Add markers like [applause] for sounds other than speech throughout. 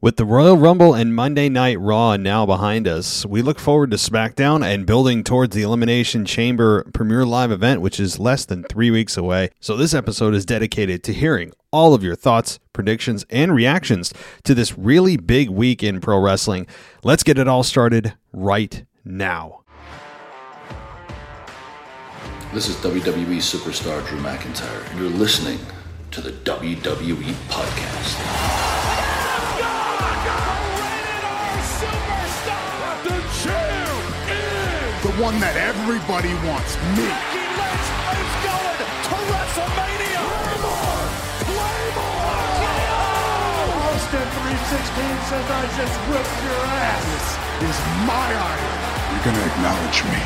With the Royal Rumble and Monday Night Raw now behind us, we look forward to SmackDown and building towards the Elimination Chamber Premier Live event, which is less than three weeks away. So, this episode is dedicated to hearing all of your thoughts, predictions, and reactions to this really big week in pro wrestling. Let's get it all started right now. This is WWE superstar Drew McIntyre, and you're listening to the WWE Podcast. One that everybody wants, me. Becky Lynch is going to WrestleMania. Claymore! Claymore! Austin 316 says I just whipped your ass. This is my iron. You're going to acknowledge me.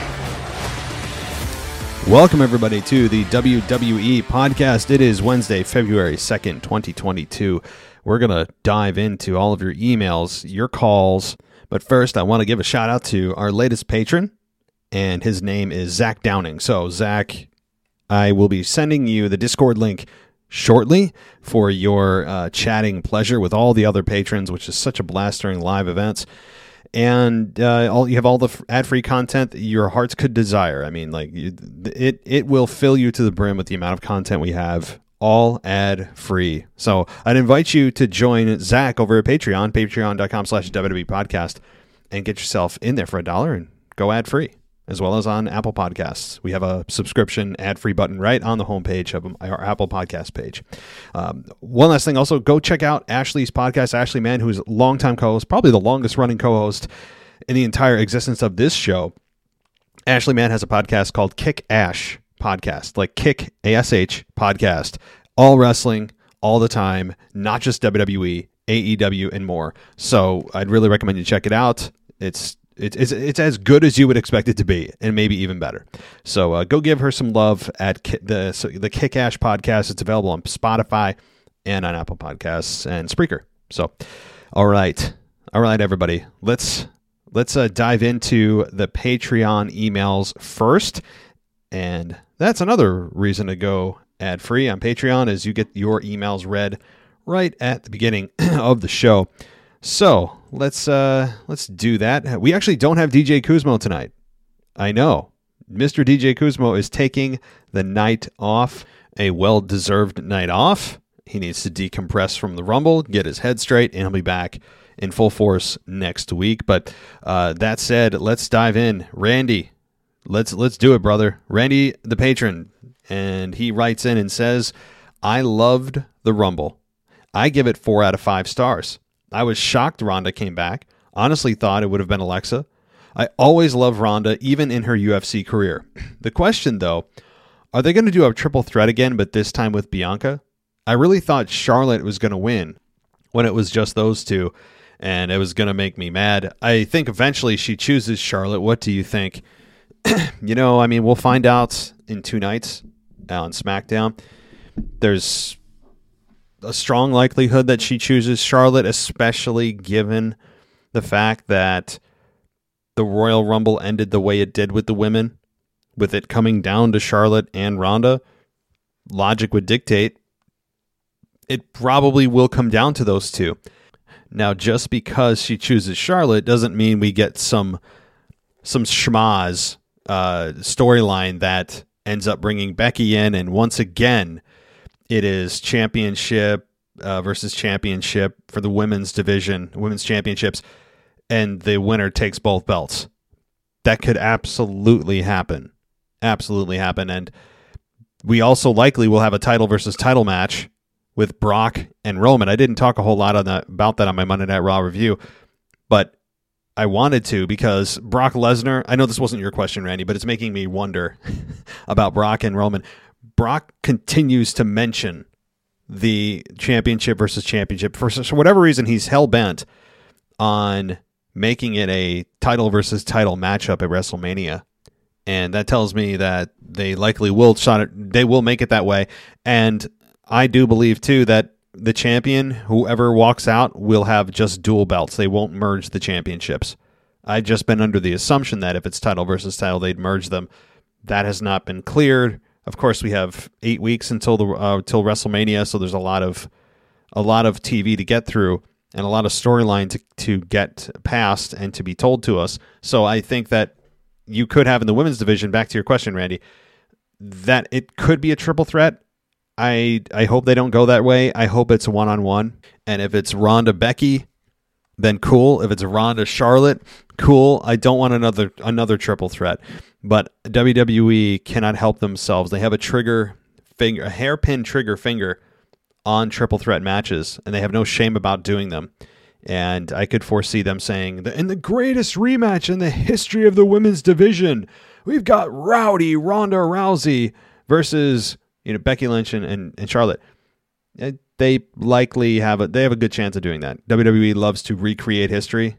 Welcome, everybody, to the WWE podcast. It is Wednesday, February 2nd, 2022. We're going to dive into all of your emails, your calls. But first, I want to give a shout out to our latest patron, and his name is Zach Downing. So, Zach, I will be sending you the Discord link shortly for your uh, chatting pleasure with all the other patrons, which is such a blast during live events. And uh, all you have all the ad-free content your hearts could desire. I mean, like you, it, it will fill you to the brim with the amount of content we have, all ad-free. So I'd invite you to join Zach over at Patreon, patreon.com/slash WWE podcast, and get yourself in there for a dollar and go ad-free as well as on Apple Podcasts. We have a subscription ad free button right on the homepage of our Apple Podcast page. Um, one last thing also, go check out Ashley's podcast, Ashley Mann, who's a longtime co host, probably the longest running co host in the entire existence of this show. Ashley Mann has a podcast called Kick Ash Podcast, like Kick ASH Podcast, all wrestling all the time, not just WWE, AEW, and more. So I'd really recommend you check it out. It's it's, it's, it's as good as you would expect it to be, and maybe even better. So uh, go give her some love at the so the Kick Ash podcast. It's available on Spotify and on Apple Podcasts and Spreaker. So, all right, all right, everybody, let's let's uh, dive into the Patreon emails first, and that's another reason to go ad free on Patreon is you get your emails read right at the beginning [clears throat] of the show. So let's uh, let's do that. We actually don't have DJ Kuzmo tonight. I know, Mr. DJ Kuzmo is taking the night off, a well-deserved night off. He needs to decompress from the Rumble, get his head straight, and he'll be back in full force next week. But uh, that said, let's dive in. Randy, let's let's do it, brother. Randy, the patron, and he writes in and says, "I loved the Rumble. I give it four out of five stars." I was shocked Ronda came back. Honestly, thought it would have been Alexa. I always love Ronda, even in her UFC career. The question, though, are they going to do a triple threat again, but this time with Bianca? I really thought Charlotte was going to win when it was just those two, and it was going to make me mad. I think eventually she chooses Charlotte. What do you think? [clears throat] you know, I mean, we'll find out in two nights on SmackDown. There's a strong likelihood that she chooses Charlotte, especially given the fact that the Royal Rumble ended the way it did with the women, with it coming down to Charlotte and Ronda. Logic would dictate it probably will come down to those two. Now, just because she chooses Charlotte doesn't mean we get some some schmaz uh, storyline that ends up bringing Becky in, and once again it is championship uh, versus championship for the women's division, women's championships, and the winner takes both belts. That could absolutely happen. Absolutely happen. And we also likely will have a title versus title match with Brock and Roman. I didn't talk a whole lot on that, about that on my Monday Night Raw review, but I wanted to because Brock Lesnar, I know this wasn't your question, Randy, but it's making me wonder [laughs] about Brock and Roman. Brock continues to mention the championship versus championship for, for whatever reason he's hell bent on making it a title versus title matchup at WrestleMania. And that tells me that they likely will shot it, they will make it that way. And I do believe too that the champion, whoever walks out, will have just dual belts. They won't merge the championships. I've just been under the assumption that if it's title versus title, they'd merge them. That has not been cleared. Of course, we have eight weeks until the uh, until WrestleMania, so there's a lot of a lot of TV to get through. and a lot of storyline to, to get past and to be told to us. So I think that you could have in the women's division, back to your question, Randy, that it could be a triple threat. I I hope they don't go that way. I hope it's one on one. And if it's Ronda Becky, then cool. If it's Ronda Charlotte, cool. I don't want another another triple threat. But WWE cannot help themselves. They have a trigger finger, a hairpin trigger finger on triple threat matches, and they have no shame about doing them. And I could foresee them saying, in the greatest rematch in the history of the women's division, we've got rowdy Ronda Rousey versus you know Becky Lynch and, and, and Charlotte. Uh, They likely have a they have a good chance of doing that. WWE loves to recreate history,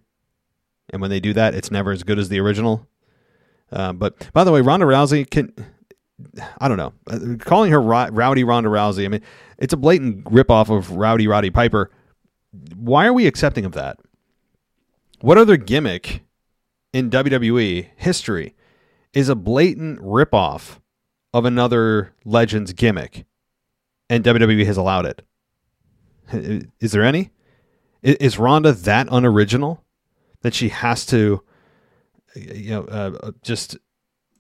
and when they do that, it's never as good as the original. Uh, but by the way, Ronda Rousey can I don't know. Uh, calling her Rowdy Ronda Rousey, I mean, it's a blatant ripoff of Rowdy Roddy Piper. Why are we accepting of that? What other gimmick in WWE history is a blatant ripoff of another legend's gimmick? And WWE has allowed it. Is there any? Is Ronda that unoriginal that she has to, you know, uh, just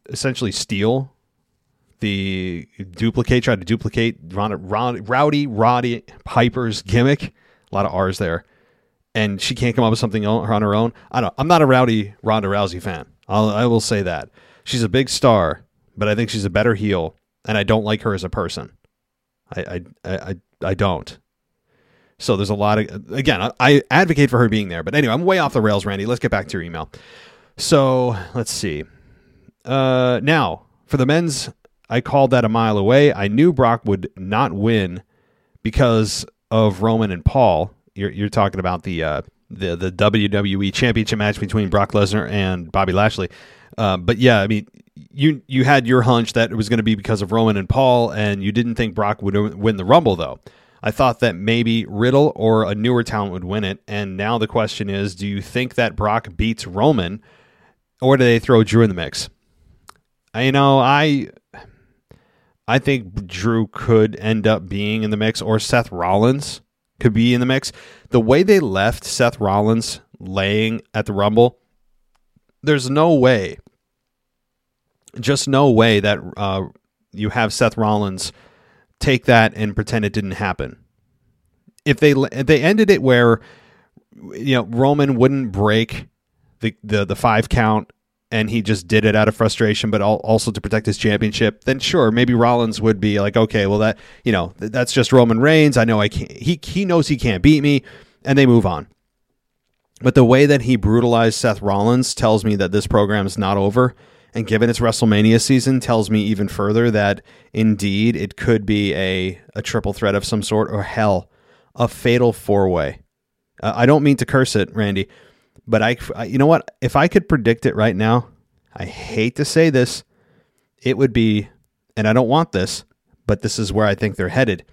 essentially steal the duplicate, try to duplicate Ronda Rowdy Roddy Piper's gimmick. A lot of R's there. And she can't come up with something on her own. I don't. I'm not a Rowdy Ronda Rousey fan. I'll, I will say that she's a big star, but I think she's a better heel, and I don't like her as a person. I I I, I don't. So there's a lot of again. I, advocate for her being there, but anyway, I'm way off the rails, Randy. Let's get back to your email. So let's see. Uh, now for the men's I called that a mile away. I knew Brock would not win because of Roman and Paul. You're, you're talking about the uh, the the WWE Championship match between Brock Lesnar and Bobby Lashley. Uh, but yeah, I mean, you you had your hunch that it was going to be because of Roman and Paul, and you didn't think Brock would win the Rumble though. I thought that maybe Riddle or a newer talent would win it, and now the question is: Do you think that Brock beats Roman, or do they throw Drew in the mix? I, you know, I I think Drew could end up being in the mix, or Seth Rollins could be in the mix. The way they left Seth Rollins laying at the Rumble, there's no way, just no way that uh, you have Seth Rollins take that and pretend it didn't happen. If they if they ended it where you know Roman wouldn't break the the, the five count and he just did it out of frustration, but also to protect his championship, then sure, maybe Rollins would be like, okay, well that you know that's just Roman Reigns. I know I can't. He he knows he can't beat me, and they move on. But the way that he brutalized Seth Rollins tells me that this program is not over. And given it's WrestleMania season, tells me even further that indeed it could be a, a triple threat of some sort, or hell, a fatal four way. Uh, I don't mean to curse it, Randy, but I, I, you know what? If I could predict it right now, I hate to say this, it would be, and I don't want this, but this is where I think they're headed,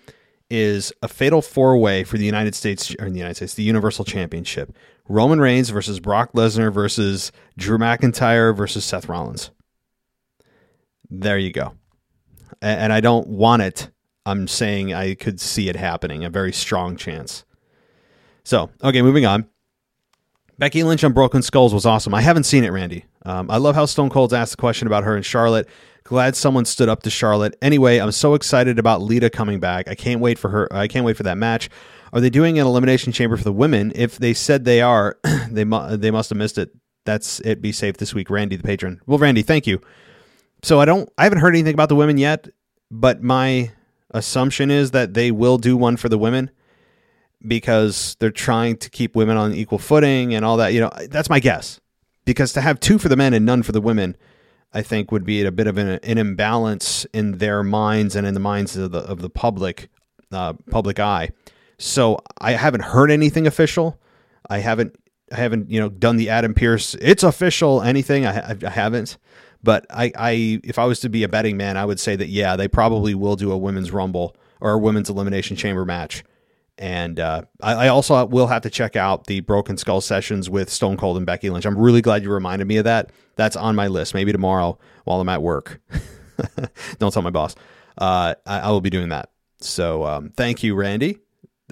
is a fatal four way for the United States, or the United States, the Universal Championship. Roman Reigns versus Brock Lesnar versus Drew McIntyre versus Seth Rollins. There you go. And I don't want it. I'm saying I could see it happening, a very strong chance. So, okay, moving on. Becky Lynch on Broken Skulls was awesome. I haven't seen it, Randy. Um, I love how Stone Cold's asked the question about her and Charlotte. Glad someone stood up to Charlotte. Anyway, I'm so excited about Lita coming back. I can't wait for her. I can't wait for that match. Are they doing an elimination chamber for the women? If they said they are, [clears throat] they mu- they must have missed it. That's it. Be safe this week, Randy, the patron. Well, Randy, thank you. So I don't. I haven't heard anything about the women yet, but my assumption is that they will do one for the women because they're trying to keep women on equal footing and all that. You know, that's my guess. Because to have two for the men and none for the women, I think would be a bit of an, an imbalance in their minds and in the minds of the of the public uh, public eye. So I haven't heard anything official. I haven't I haven't you know done the Adam Pearce it's official anything. I, I haven't. But I, I if I was to be a betting man, I would say that yeah, they probably will do a women's rumble or a women's elimination chamber match and uh, I, I, also will have to check out the Broken Skull sessions with Stone Cold and Becky Lynch. I'm really glad you reminded me of that. That's on my list. Maybe tomorrow while I'm at work. [laughs] Don't tell my boss. Uh, I, I, will be doing that. So um, thank you, Randy.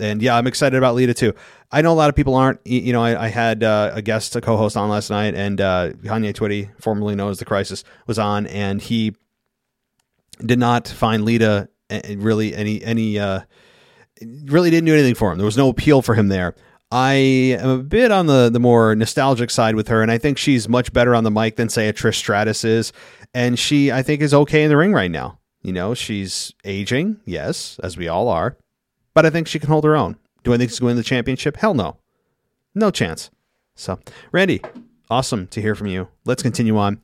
And yeah, I'm excited about Lita too. I know a lot of people aren't. You know, I, I had uh, a guest, a co-host on last night, and uh, Kanye Twitty, formerly known as the Crisis, was on, and he did not find Lita really any any uh, really didn't do anything for him. There was no appeal for him there. I am a bit on the the more nostalgic side with her, and I think she's much better on the mic than say a Trish Stratus is. And she, I think, is okay in the ring right now. You know, she's aging, yes, as we all are, but I think she can hold her own. Do I think she's going to win the championship? Hell no, no chance. So, Randy, awesome to hear from you. Let's continue on.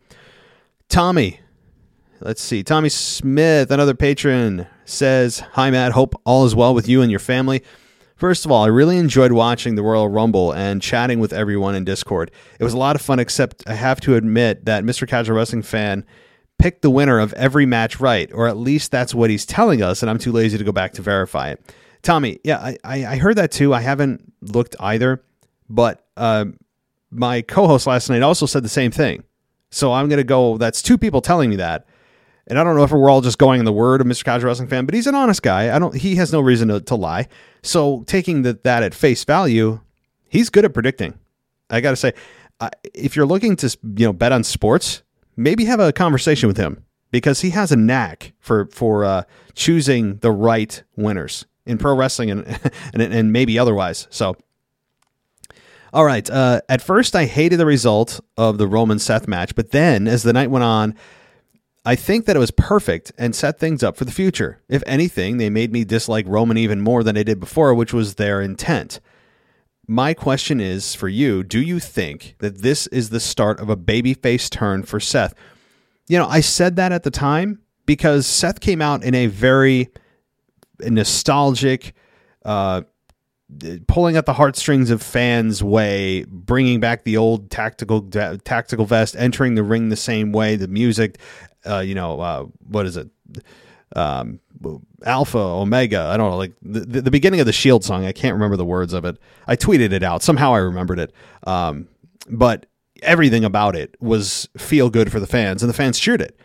Tommy, let's see. Tommy Smith, another patron, says, Hi, Matt. Hope all is well with you and your family. First of all, I really enjoyed watching the Royal Rumble and chatting with everyone in Discord. It was a lot of fun, except I have to admit that Mr. Casual Wrestling Fan picked the winner of every match right, or at least that's what he's telling us, and I'm too lazy to go back to verify it. Tommy, yeah, I, I heard that too. I haven't looked either, but uh, my co host last night also said the same thing. So I'm going to go, that's two people telling me that. And I don't know if we're all just going in the word of Mr. Casual Wrestling fan, but he's an honest guy. I don't. He has no reason to, to lie. So taking the, that at face value, he's good at predicting. I got to say, uh, if you're looking to you know bet on sports, maybe have a conversation with him because he has a knack for for uh, choosing the right winners in pro wrestling and, [laughs] and and maybe otherwise. So. All right. Uh, at first, I hated the result of the Roman Seth match, but then as the night went on, I think that it was perfect and set things up for the future. If anything, they made me dislike Roman even more than I did before, which was their intent. My question is for you do you think that this is the start of a babyface turn for Seth? You know, I said that at the time because Seth came out in a very nostalgic, uh, pulling at the heartstrings of fans way, bringing back the old tactical tactical vest, entering the ring the same way, the music, uh, you know, uh, what is it? Um, Alpha, Omega. I don't know, like the, the beginning of the Shield song. I can't remember the words of it. I tweeted it out. Somehow I remembered it. Um, but everything about it was feel good for the fans, and the fans cheered it.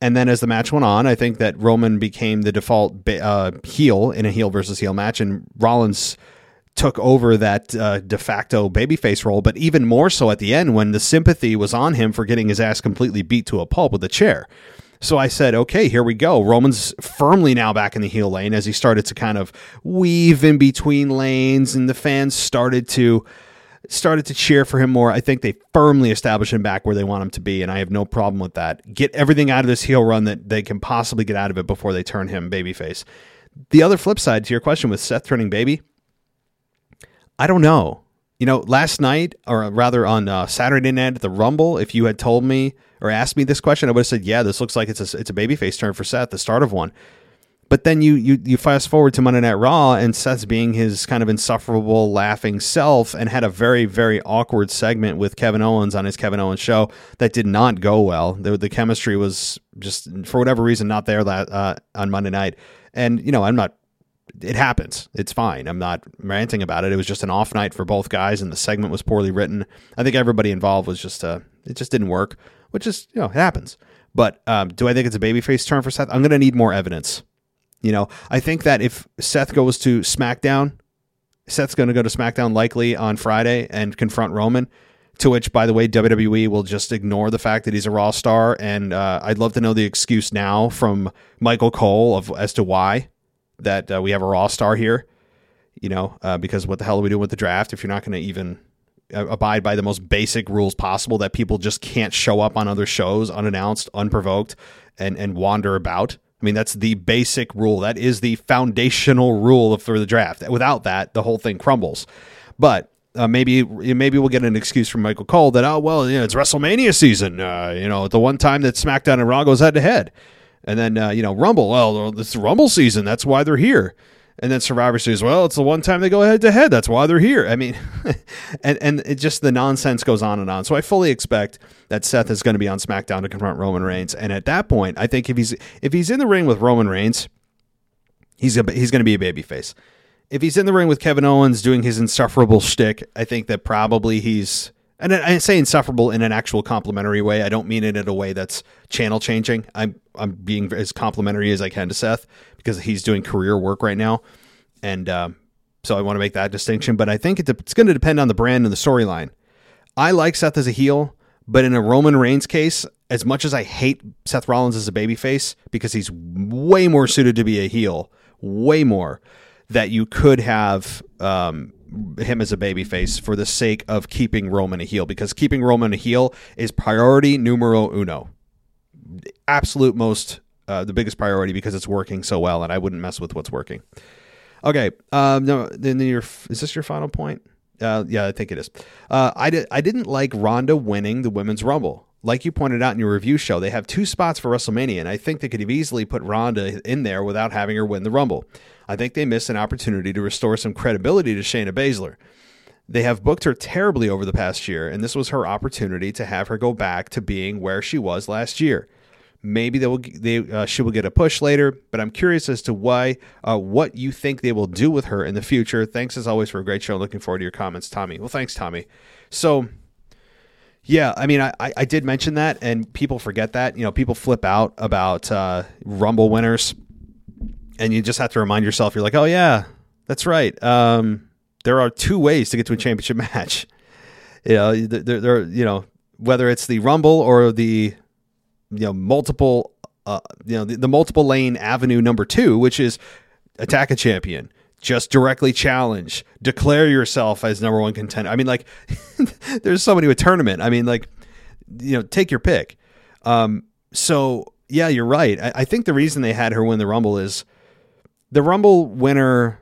And then as the match went on, I think that Roman became the default uh, heel in a heel versus heel match, and Rollins took over that uh, de facto babyface role, but even more so at the end when the sympathy was on him for getting his ass completely beat to a pulp with a chair. So I said, okay, here we go. Roman's firmly now back in the heel lane as he started to kind of weave in between lanes, and the fans started to started to cheer for him more. I think they firmly established him back where they want him to be, and I have no problem with that. Get everything out of this heel run that they can possibly get out of it before they turn him babyface. The other flip side to your question with Seth turning baby, I don't know. You know, last night, or rather on uh, Saturday night at the Rumble, if you had told me or asked me this question, I would have said, "Yeah, this looks like it's a it's a babyface turn for Seth, the start of one." But then you you you fast forward to Monday Night Raw, and Seth's being his kind of insufferable, laughing self, and had a very very awkward segment with Kevin Owens on his Kevin Owens show that did not go well. The, the chemistry was just for whatever reason not there that, uh, on Monday night. And you know, I'm not it happens. It's fine. I'm not ranting about it. It was just an off night for both guys, and the segment was poorly written. I think everybody involved was just uh, it just didn't work, which is you know it happens. But um, do I think it's a babyface turn for Seth? I'm going to need more evidence. You know, I think that if Seth goes to SmackDown, Seth's going to go to SmackDown likely on Friday and confront Roman. To which, by the way, WWE will just ignore the fact that he's a Raw star, and uh, I'd love to know the excuse now from Michael Cole of as to why that uh, we have a Raw star here. You know, uh, because what the hell are we doing with the draft if you're not going to even uh, abide by the most basic rules possible that people just can't show up on other shows unannounced, unprovoked, and and wander about. I mean, that's the basic rule. That is the foundational rule for the draft. Without that, the whole thing crumbles. But uh, maybe maybe we'll get an excuse from Michael Cole that oh well, you know, it's WrestleMania season. Uh, you know, the one time that SmackDown and Raw goes head to head. And then uh, you know Rumble. Well, it's Rumble season. That's why they're here. And then Survivor Series. Well, it's the one time they go head to head. That's why they're here. I mean, [laughs] and and it just the nonsense goes on and on. So I fully expect that Seth is going to be on SmackDown to confront Roman Reigns. And at that point, I think if he's if he's in the ring with Roman Reigns, he's a, he's going to be a babyface. If he's in the ring with Kevin Owens doing his insufferable shtick, I think that probably he's and I say insufferable in an actual complimentary way. I don't mean it in a way that's channel changing. I'm I'm being as complimentary as I can to Seth because he's doing career work right now, and uh, So I want to make that distinction. But I think it's going to depend on the brand and the storyline. I like Seth as a heel, but in a Roman Reigns case, as much as I hate Seth Rollins as a babyface because he's way more suited to be a heel, way more, that you could have um, him as a babyface for the sake of keeping Roman a heel because keeping Roman a heel is priority numero uno. Absolute most, uh, the biggest priority because it's working so well, and I wouldn't mess with what's working. Okay, um, no, then your is this your final point? Uh, yeah, I think it is. Uh, I did. I didn't like Ronda winning the women's rumble. Like you pointed out in your review show, they have two spots for WrestleMania, and I think they could have easily put Ronda in there without having her win the Rumble. I think they missed an opportunity to restore some credibility to Shayna Baszler. They have booked her terribly over the past year, and this was her opportunity to have her go back to being where she was last year. Maybe they will. They uh, she will get a push later, but I'm curious as to why, uh, what you think they will do with her in the future. Thanks as always for a great show. Looking forward to your comments, Tommy. Well, thanks, Tommy. So, yeah, I mean, I, I did mention that, and people forget that. You know, people flip out about uh, Rumble winners, and you just have to remind yourself. You're like, oh yeah, that's right. Um, there are two ways to get to a championship [laughs] match. You know, there, there, you know, whether it's the Rumble or the you know multiple uh, you know the, the multiple lane avenue number two, which is attack a champion just directly challenge, declare yourself as number one contender. I mean, like, [laughs] there's so many with tournament. I mean, like, you know, take your pick. Um, so yeah, you're right. I, I, think the reason they had her win the Rumble is the Rumble winner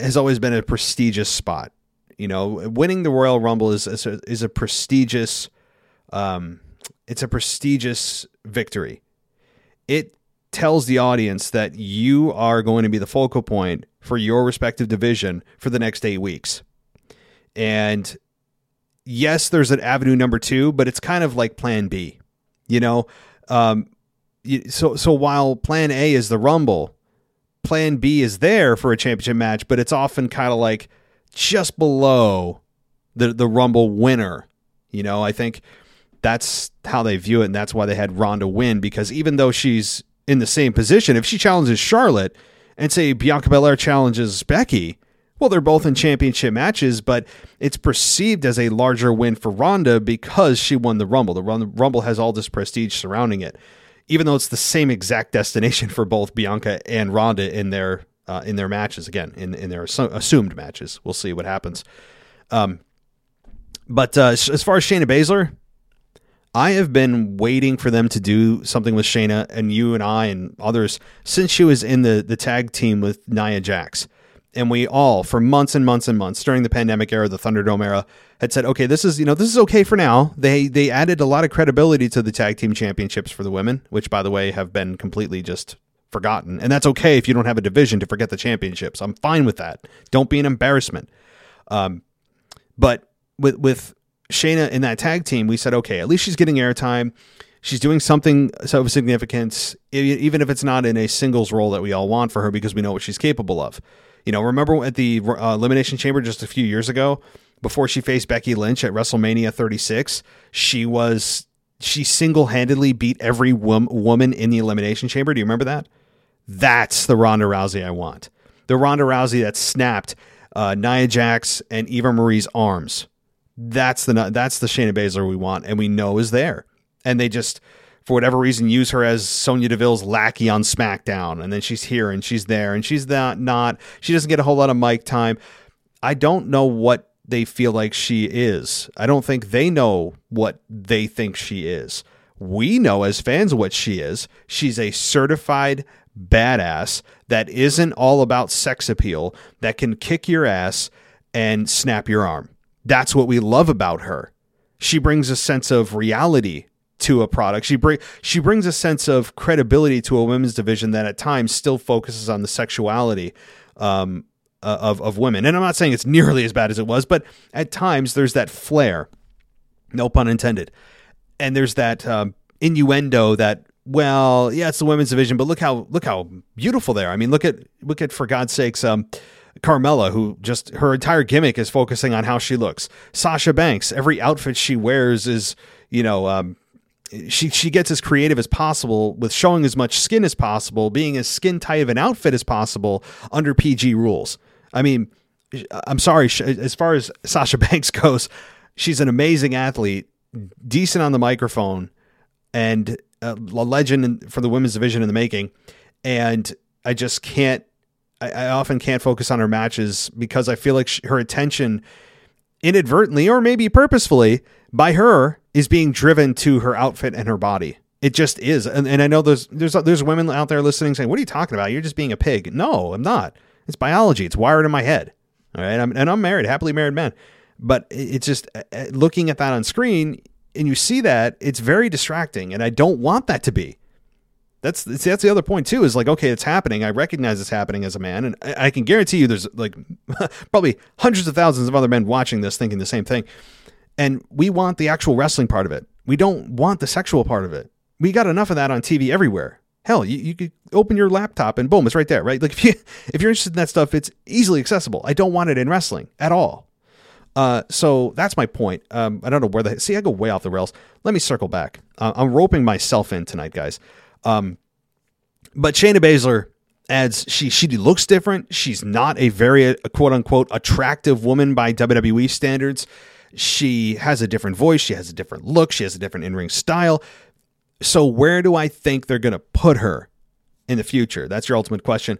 has always been a prestigious spot. You know, winning the Royal Rumble is is a, is a prestigious, um, it's a prestigious victory. It tells the audience that you are going to be the focal point for your respective division for the next eight weeks. And yes, there's an avenue number two, but it's kind of like plan B, you know? Um, so, so while plan A is the Rumble, plan B is there for a championship match, but it's often kind of like just below the, the Rumble winner. You know, I think that's how they view it, and that's why they had Ronda win because even though she's in the same position, if she challenges Charlotte and say Bianca Belair challenges Becky, well, they're both in championship matches, but it's perceived as a larger win for Ronda because she won the Rumble. The Rumble has all this prestige surrounding it, even though it's the same exact [laughs] destination for both Bianca and Ronda in their uh, in their matches. Again, in in their assumed matches, we'll see what happens. Um, but uh, as far as Shayna Baszler, I have been waiting for them to do something with Shayna and you and I and others since she was in the, the tag team with Nia Jax. And we all, for months and months and months during the pandemic era, the Thunderdome era, had said, okay, this is, you know, this is okay for now. They they added a lot of credibility to the tag team championships for the women, which by the way have been completely just forgotten. And that's okay if you don't have a division to forget the championships. I'm fine with that. Don't be an embarrassment. Um, but with with Shayna in that tag team, we said, okay, at least she's getting airtime. She's doing something of significance, even if it's not in a singles role that we all want for her because we know what she's capable of. You know, remember at the uh, Elimination Chamber just a few years ago, before she faced Becky Lynch at WrestleMania 36, she was she single handedly beat every wom- woman in the Elimination Chamber. Do you remember that? That's the Ronda Rousey I want. The Ronda Rousey that snapped uh, Nia Jax and Eva Marie's arms that's the that's the Shayna Baszler we want and we know is there. And they just for whatever reason use her as Sonya Deville's lackey on SmackDown and then she's here and she's there and she's not not she doesn't get a whole lot of mic time. I don't know what they feel like she is. I don't think they know what they think she is. We know as fans what she is. She's a certified badass that isn't all about sex appeal, that can kick your ass and snap your arm. That's what we love about her. She brings a sense of reality to a product. She bring she brings a sense of credibility to a women's division that at times still focuses on the sexuality um, uh, of of women. And I'm not saying it's nearly as bad as it was, but at times there's that flair, no pun intended, and there's that um, innuendo that well, yeah, it's the women's division, but look how look how beautiful they are. I mean, look at look at for God's sakes, um, Carmella, who just her entire gimmick is focusing on how she looks. Sasha Banks, every outfit she wears is, you know, um, she she gets as creative as possible with showing as much skin as possible, being as skin tight of an outfit as possible under PG rules. I mean, I'm sorry, as far as Sasha [laughs] Banks goes, she's an amazing athlete, decent on the microphone, and a legend for the women's division in the making. And I just can't. I, often can't focus on her matches because I feel like her attention, inadvertently or maybe purposefully, by her is being driven to her outfit and her body. It just is, and, and I know there's there's there's women out there listening saying, "What are you talking about? You're just being a pig." No, I'm not. It's biology. It's wired in my head. All right, I'm, and I'm married, happily married man. But it's just uh, uh, looking at that on screen, and you see that it's very distracting, and I don't want that to be. That's that's the other point too. Is like, okay, it's happening. I recognize it's happening as a man, and I, I can guarantee you, there's like [laughs] probably hundreds of thousands of other men watching this, thinking the same thing. And we want the actual wrestling part of it. We don't want the sexual part of it we got enough of that on TV everywhere. Hell, you, you could open your laptop and boom, it's right there, right? Like [laughs] if you if you're interested in that stuff, it's easily accessible. I don't want it in wrestling at all. Uh, so that's my point. Um, I don't know where the see. I go way off the rails. Let me circle back. Uh, I'm roping myself in tonight, guys. Um, but Shayna Baszler adds she she looks different. She's not a very a quote unquote attractive woman by WWE standards. She has a different voice. She has a different look. She has a different in ring style. So, where do I think they're going to put her in the future? That's your ultimate question.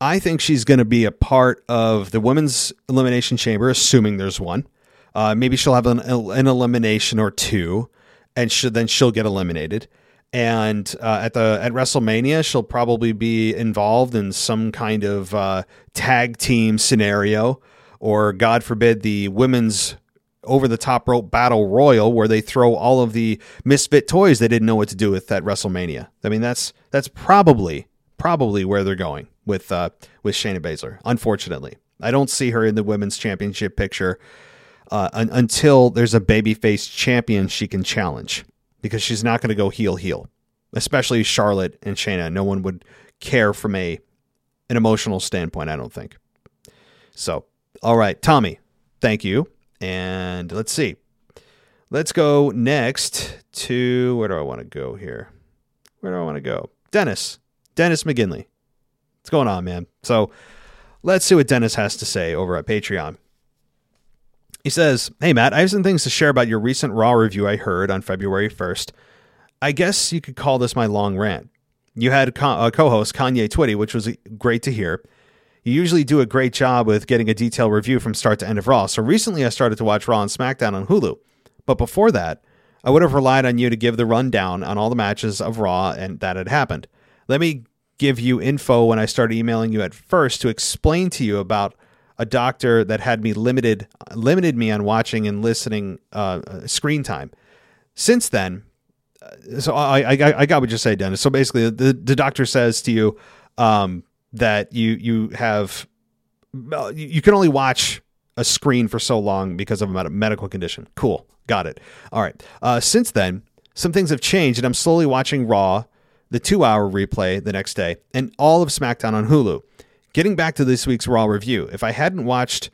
I think she's going to be a part of the women's elimination chamber, assuming there's one. Uh, maybe she'll have an, an, elimination or two, and should, then she'll get eliminated. And uh, at the at WrestleMania, she'll probably be involved in some kind of uh, tag team scenario, or God forbid, the women's over the top rope battle royal where they throw all of the misfit toys they didn't know what to do with at WrestleMania. I mean, that's that's probably probably where they're going with uh, with Shayna Baszler. Unfortunately, I don't see her in the women's championship picture uh, un- until there's a babyface champion she can challenge because she's not going to go heel heel, especially Charlotte and Shayna. No one would care from a an emotional standpoint. I don't think. So, all right, Tommy, thank you. And let's see. Let's go next to where do I want to go here? Where do I want to go? Dennis. Dennis McGinley. What's going on, man? So let's see what Dennis has to say over at Patreon. He says, Hey, Matt, I have some things to share about your recent Raw review I heard on February 1st. I guess you could call this my long rant. You had a co uh, host, Kanye Twitty, which was great to hear you usually do a great job with getting a detailed review from start to end of Raw. So recently I started to watch Raw and SmackDown on Hulu. But before that, I would have relied on you to give the rundown on all the matches of Raw and that had happened. Let me give you info when I started emailing you at first to explain to you about a doctor that had me limited limited me on watching and listening uh, screen time. Since then, uh, so I, I, I got what you say, Dennis. So basically, the, the doctor says to you, um, that you you have you can only watch a screen for so long because of a medical condition. Cool, got it. All right. Uh, since then, some things have changed, and I'm slowly watching Raw, the two-hour replay the next day, and all of SmackDown on Hulu. Getting back to this week's Raw review, if I hadn't watched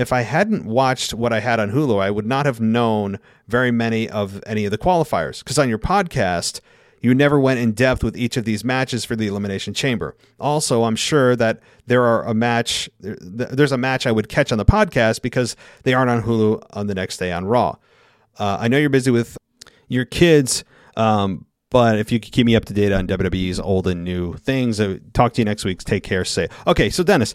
if I hadn't watched what I had on Hulu, I would not have known very many of any of the qualifiers. Because on your podcast, you never went in depth with each of these matches for the Elimination Chamber. Also, I'm sure that there are a match, there's a match I would catch on the podcast because they aren't on Hulu on the next day on Raw. Uh, I know you're busy with your kids, um, but if you could keep me up to date on WWE's old and new things, uh, talk to you next week. Take care. Say okay. So Dennis,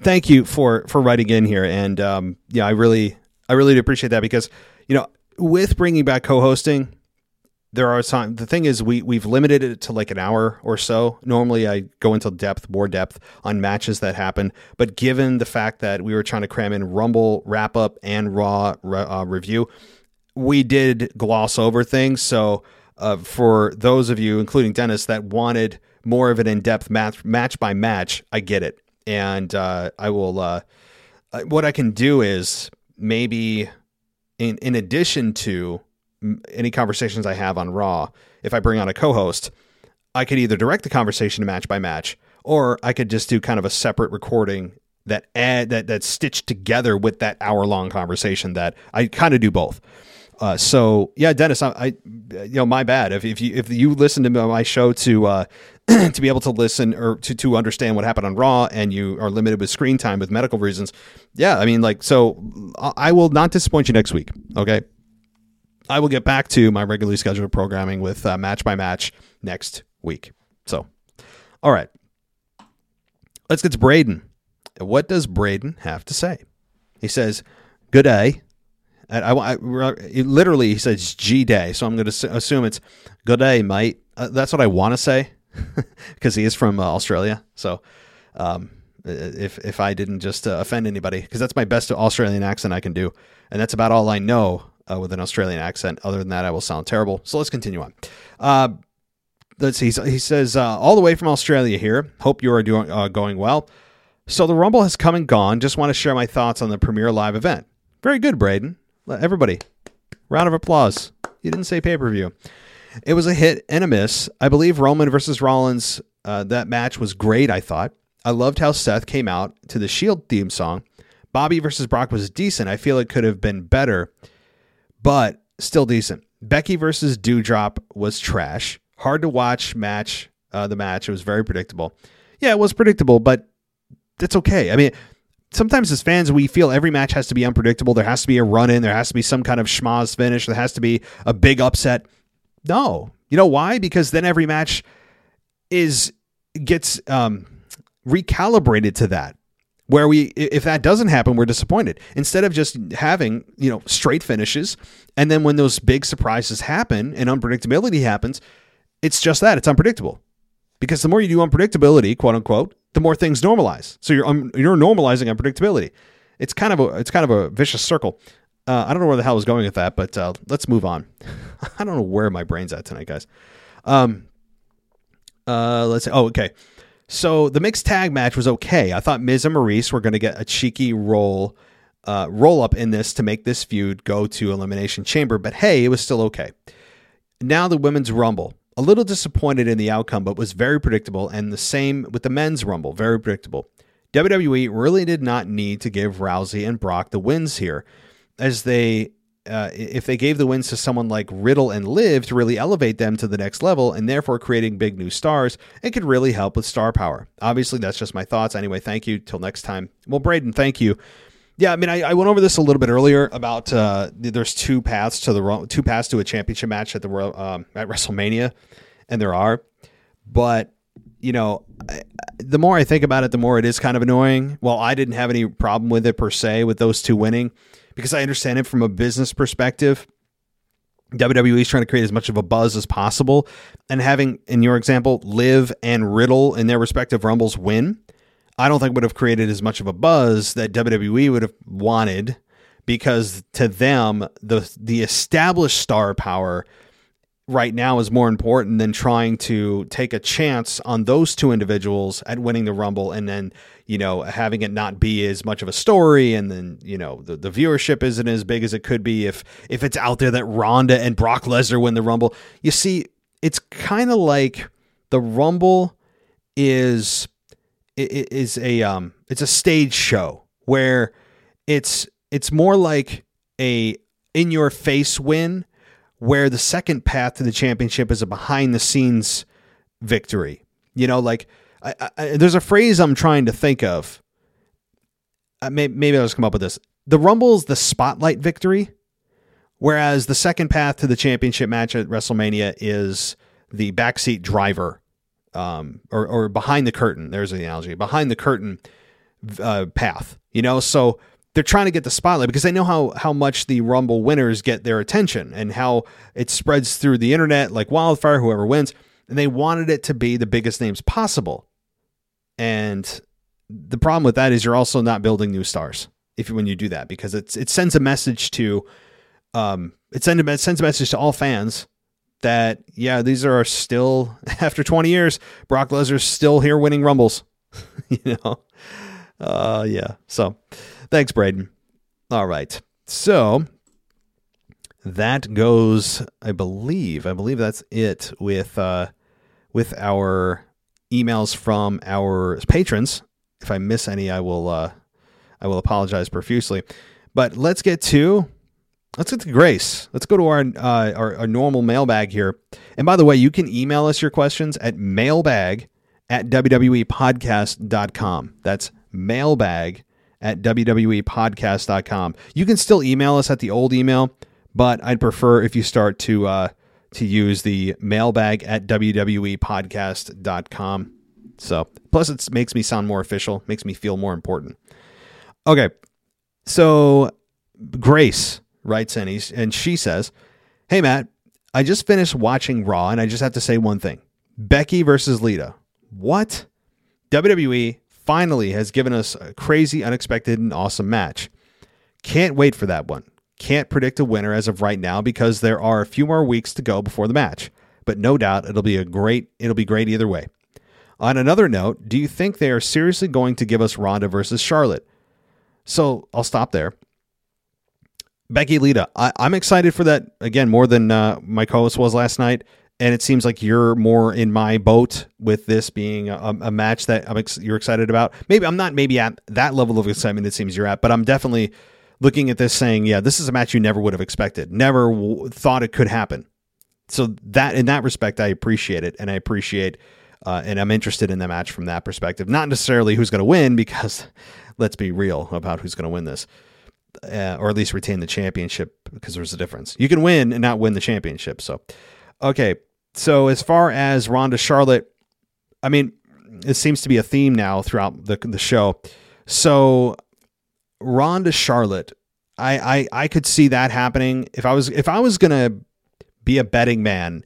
thank you for for writing in here, and um, yeah, I really I really do appreciate that because you know with bringing back co-hosting there are some the thing is we we've limited it to like an hour or so. Normally i go into depth more depth on matches that happen. But given the fact that we were trying to cram in rumble wrap up and raw uh, review we did gloss over things. So uh, for those of you including dennis that wanted more of an in-depth match match by match i get it. And uh, i will uh, what i can do is maybe in in addition to any conversations I have on Raw, if I bring on a co-host, I could either direct the conversation to match by match, or I could just do kind of a separate recording that add that that's stitched together with that hour long conversation. That I kind of do both. Uh, so yeah, Dennis, I, I, you know, my bad. If, if you if you listen to my show to uh, [clears throat] to be able to listen or to to understand what happened on Raw, and you are limited with screen time with medical reasons, yeah, I mean, like, so I will not disappoint you next week. Okay, I will get back to my regularly scheduled programming with uh, match by match next week. So, all right, let's get to Braden. What does Braden have to say? He says, "Good day." I, I, I literally he says G day, so I'm going to assume it's good day, mate. Uh, that's what I want to say [laughs] because he is from uh, Australia. So um, if if I didn't just uh, offend anybody, because that's my best Australian accent I can do, and that's about all I know uh, with an Australian accent. Other than that, I will sound terrible. So let's continue on. Uh, let's see. He says uh, all the way from Australia here. Hope you are doing going well. So the Rumble has come and gone. Just want to share my thoughts on the premiere live event. Very good, Braden. Everybody, round of applause. You didn't say pay per view. It was a hit and a miss. I believe Roman versus Rollins, uh, that match was great, I thought. I loved how Seth came out to the Shield theme song. Bobby versus Brock was decent. I feel it could have been better, but still decent. Becky versus Doudrop was trash. Hard to watch match. Uh, the match it was very predictable. Yeah, it was predictable, but that's okay. I mean, sometimes as fans, we feel every match has to be unpredictable. There has to be a run in. There has to be some kind of schmaz finish. There has to be a big upset. No, you know why? Because then every match is gets um, recalibrated to that. Where we, if that doesn't happen, we're disappointed. Instead of just having you know straight finishes, and then when those big surprises happen and unpredictability happens, it's just that it's unpredictable. Because the more you do unpredictability, quote unquote, the more things normalize. So you're um, you're normalizing unpredictability. It's kind of a it's kind of a vicious circle. Uh, I don't know where the hell I was going with that, but uh, let's move on. [laughs] I don't know where my brain's at tonight, guys. Um, uh, let's say, oh, okay. So the mixed tag match was okay. I thought Miz and Maryse were going to get a cheeky roll, uh, roll up in this to make this feud go to Elimination Chamber, but hey, it was still okay. Now the women's Rumble. A little disappointed in the outcome, but was very predictable, and the same with the men's Rumble, very predictable. WWE really did not need to give Rousey and Brock the wins here, as they, uh, if they gave the wins to someone like Riddle and Liv to really elevate them to the next level, and therefore creating big new stars, it could really help with star power. Obviously, that's just my thoughts. Anyway, thank you. Till next time. Well, Braden, thank you. Yeah, I mean, I, I, went over this a little bit earlier about uh, there's two paths to the two paths to a championship match at the um, at WrestleMania, and there are, but you know, the more I think about it, the more it is kind of annoying. Well, I didn't have any problem with it per se with those two winning because I understand it from a business perspective. WWE is trying to create as much of a buzz as possible, and having, in your example, Liv and Riddle in their respective Rumbles win I don't think would have created as much of a buzz that WWE would have wanted because to them the the established star power right now is more important than trying to take a chance on those two individuals at winning the rumble and then you know having it not be as much of a story and then you know the, the viewership isn't as big as it could be if if it's out there that Ronda and Brock Lesnar win the rumble. You see it's kind of like the rumble is is a um it's a stage show where it's it's more like a in your face win where the second path to the championship is a behind the scenes victory. You know, like I, I, there's a phrase I'm trying to think of. Uh, maybe, maybe I'll just come up with this. The Rumble is the spotlight victory, whereas the second path to the championship match at WrestleMania is the backseat driver um, or, or behind the curtain. There's the analogy behind the curtain uh, path. You know, so they're trying to get the spotlight because they know how how much the Rumble winners get their attention and how it spreads through the internet like wildfire. Whoever wins, and they wanted it to be the biggest names possible. And the problem with that is you're also not building new stars if when you do that because it's it sends a message to um it sends a, it sends a message to all fans that yeah, these are still [laughs] after 20 years, Brock Lesnar's still here winning rumbles. [laughs] you know, uh, yeah. So, thanks, Braden. All right, so that goes. I believe. I believe that's it with uh, with our emails from our patrons. If I miss any, I will uh, I will apologize profusely. But let's get to let's get to Grace. Let's go to our, uh, our our normal mailbag here. And by the way, you can email us your questions at mailbag at wwepodcast.com. That's mailbag at wwepodcast.com. You can still email us at the old email, but I'd prefer if you start to uh, to use the mailbag at wwepodcast.com. So, plus it makes me sound more official, makes me feel more important. Okay. So, Grace writes in and she says, Hey, Matt, I just finished watching Raw and I just have to say one thing Becky versus Lita. What? WWE finally has given us a crazy, unexpected, and awesome match. Can't wait for that one. Can't predict a winner as of right now because there are a few more weeks to go before the match. But no doubt it'll be a great it'll be great either way. On another note, do you think they are seriously going to give us Ronda versus Charlotte? So I'll stop there. Becky Lita, I, am excited for that again more than uh, my co-host was last night, and it seems like you're more in my boat with this being a, a match that ex- you're excited about. Maybe I'm not maybe at that level of excitement it seems you're at, but I'm definitely looking at this saying, yeah, this is a match you never would have expected, never w- thought it could happen. So that in that respect, I appreciate it, and I appreciate, uh, and I'm interested in the match from that perspective. Not necessarily who's going to win, because [laughs] let's be real about who's going to win this, uh, or at least retain the championship, because there's a difference. You can win and not win the championship. So, okay. So as far as Ronda Charlotte, I mean, it seems to be a theme now throughout the the show. So Ronda Charlotte, I, I I could see that happening if I was if I was gonna be a betting man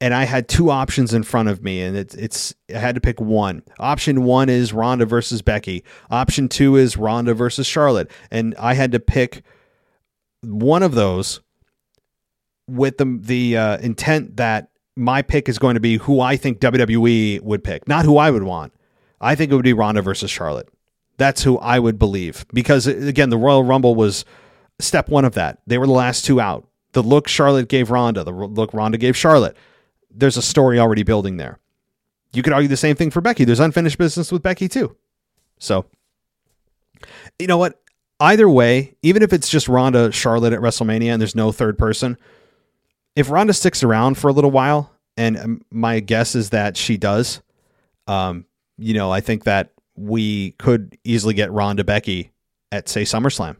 and I had two options in front of me and it's it's I had to pick one. Option 1 is Ronda versus Becky. Option 2 is Ronda versus Charlotte and I had to pick one of those with the the uh, intent that my pick is going to be who I think WWE would pick, not who I would want. I think it would be Ronda versus Charlotte. That's who I would believe because again, the Royal Rumble was step one of that. They were the last two out. The look Charlotte gave Ronda, the look Ronda gave Charlotte. There's a story already building there. You could argue the same thing for Becky. There's unfinished business with Becky too. So, you know what? Either way, even if it's just Ronda Charlotte at WrestleMania and there's no third person, if Ronda sticks around for a little while, and um, my guess is that she does, um, you know, I think that we could easily get Ronda Becky at say SummerSlam.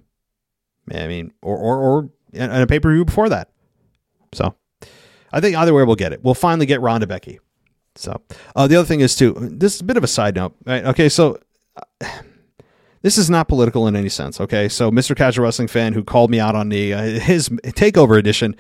I mean, or or, or in a pay per view before that. So I think either way we'll get it. We'll finally get Ronda Becky. So uh, the other thing is too. This is a bit of a side note. Right? Okay, so. Uh, this is not political in any sense, okay? So, Mr. Casual Wrestling fan who called me out on the uh, his takeover edition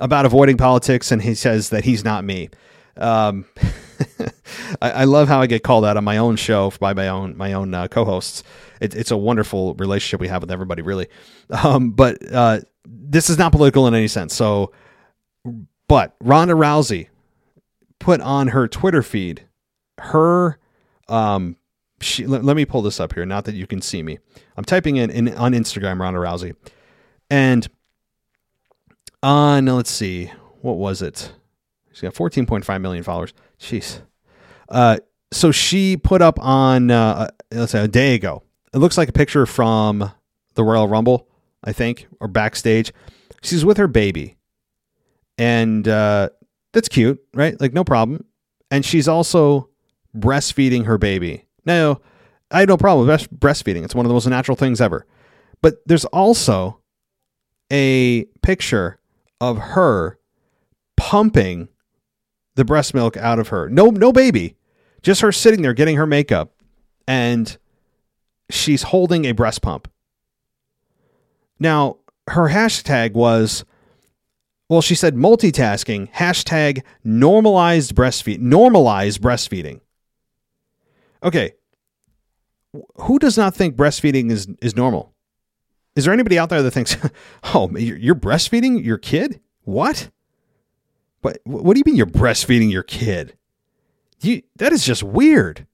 about avoiding politics, and he says that he's not me. Um, [laughs] I, I, love how I get called out on my own show by my own my own uh, co-hosts. It, it's a wonderful relationship we have with everybody, really. Um, but uh, this is not political in any sense. So, but Ronda Rousey put on her Twitter feed her. Um, she, let, let me pull this up here. Not that you can see me. I'm typing in, in on Instagram Ronda Rousey, and on let's see, what was it? She's got 14.5 million followers. Jeez. Uh, so she put up on uh, let's say a day ago. It looks like a picture from the Royal Rumble, I think, or backstage. She's with her baby, and uh, that's cute, right? Like no problem. And she's also breastfeeding her baby. Now, I have no problem with breastfeeding. It's one of the most natural things ever. But there's also a picture of her pumping the breast milk out of her. No, no baby, just her sitting there getting her makeup, and she's holding a breast pump. Now, her hashtag was, well, she said multitasking, hashtag normalized breastfeed, normalize breastfeeding. Okay. Who does not think breastfeeding is, is normal? Is there anybody out there that thinks, [laughs] oh, you're breastfeeding your kid? What? But what do you mean you're breastfeeding your kid? You, that is just weird.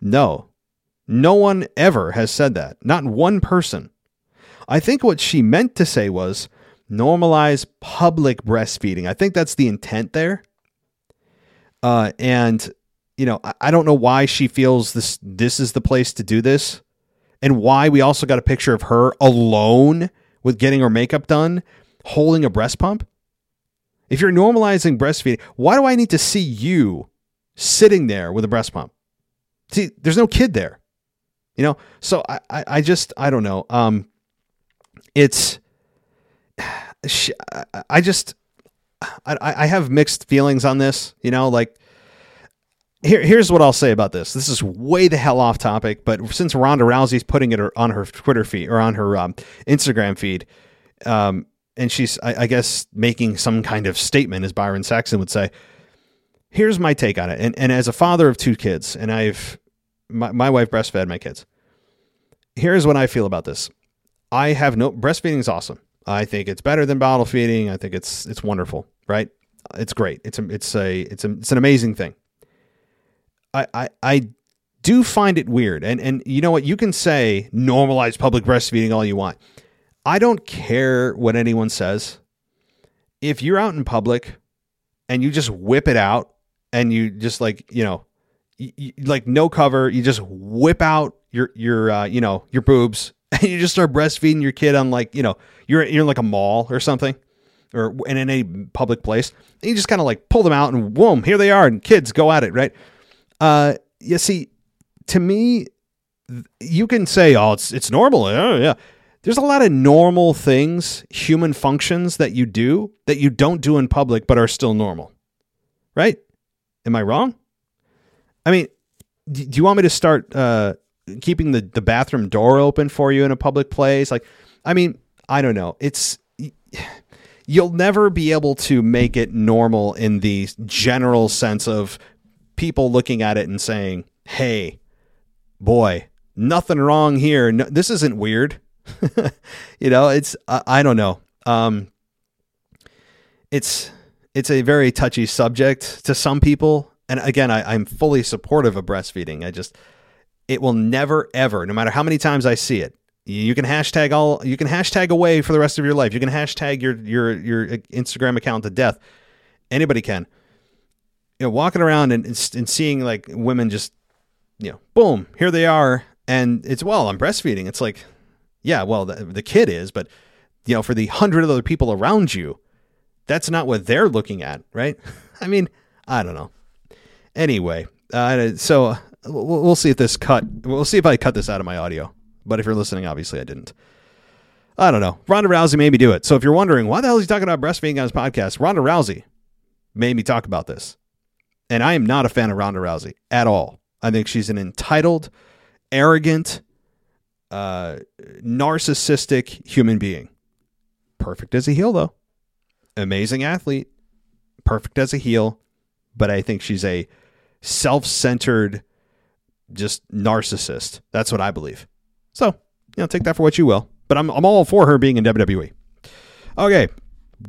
No, no one ever has said that. Not one person. I think what she meant to say was normalize public breastfeeding. I think that's the intent there. Uh, and you know, I, I don't know why she feels this this is the place to do this, and why we also got a picture of her alone with getting her makeup done, holding a breast pump? If you're normalizing breastfeeding, why do I need to see you sitting there with a breast pump? See, there's no kid there. You know, so I, I, I just I don't know. Um, it's [sighs] I just I, I have mixed feelings on this. You know, like here, here's what I'll say about this. This is way the hell off topic, but since Ronda Rousey's putting it on her Twitter feed or on her um, Instagram feed, um, and she's, I, I, guess, making some kind of statement, as Byron Saxton would say. Here's my take on it. And, and as a father of two kids, and I've, my, my wife breastfed my kids. Here's what I feel about this. I have no, breastfeeding is awesome. I think it's better than bottle feeding. I think it's, it's wonderful, right? It's great. It's a, it's a, it's a, it's an amazing thing. I, I, do find it weird. And, and you know what? You can say normalize public breastfeeding all you want. I don't care what anyone says. If you're out in public and you just whip it out and you just like, you know, you, like no cover, you just whip out your your uh, you know, your boobs [laughs] and you just start breastfeeding your kid on like, you know, you're you're in like a mall or something or in any public place. And you just kind of like pull them out and boom, here they are and kids go at it, right? Uh you see, to me you can say, "Oh, it's it's normal." Oh, yeah there's a lot of normal things, human functions that you do that you don't do in public but are still normal. Right? Am I wrong? I mean, do you want me to start uh, keeping the, the bathroom door open for you in a public place? Like, I mean, I don't know. It's [sighs] you'll never be able to make it normal in the general sense of people looking at it and saying, "Hey, boy, nothing wrong here. No, this isn't weird." [laughs] you know, it's I, I don't know. Um, it's it's a very touchy subject to some people, and again, I, I'm fully supportive of breastfeeding. I just it will never ever, no matter how many times I see it. You can hashtag all you can hashtag away for the rest of your life. You can hashtag your your your Instagram account to death. Anybody can. You know, walking around and, and seeing like women just, you know, boom, here they are, and it's well, I'm breastfeeding. It's like yeah, well, the, the kid is, but you know, for the hundred other people around you, that's not what they're looking at, right? [laughs] I mean, I don't know. Anyway, uh, so we'll, we'll see if this cut. We'll see if I cut this out of my audio. But if you're listening, obviously I didn't. I don't know. Ronda Rousey made me do it. So if you're wondering why the hell is he talking about breastfeeding on his podcast, Ronda Rousey made me talk about this. And I am not a fan of Ronda Rousey at all. I think she's an entitled, arrogant, uh, narcissistic human being. Perfect as a heel, though. Amazing athlete. Perfect as a heel. But I think she's a self centered, just narcissist. That's what I believe. So, you know, take that for what you will. But I'm, I'm all for her being in WWE. Okay.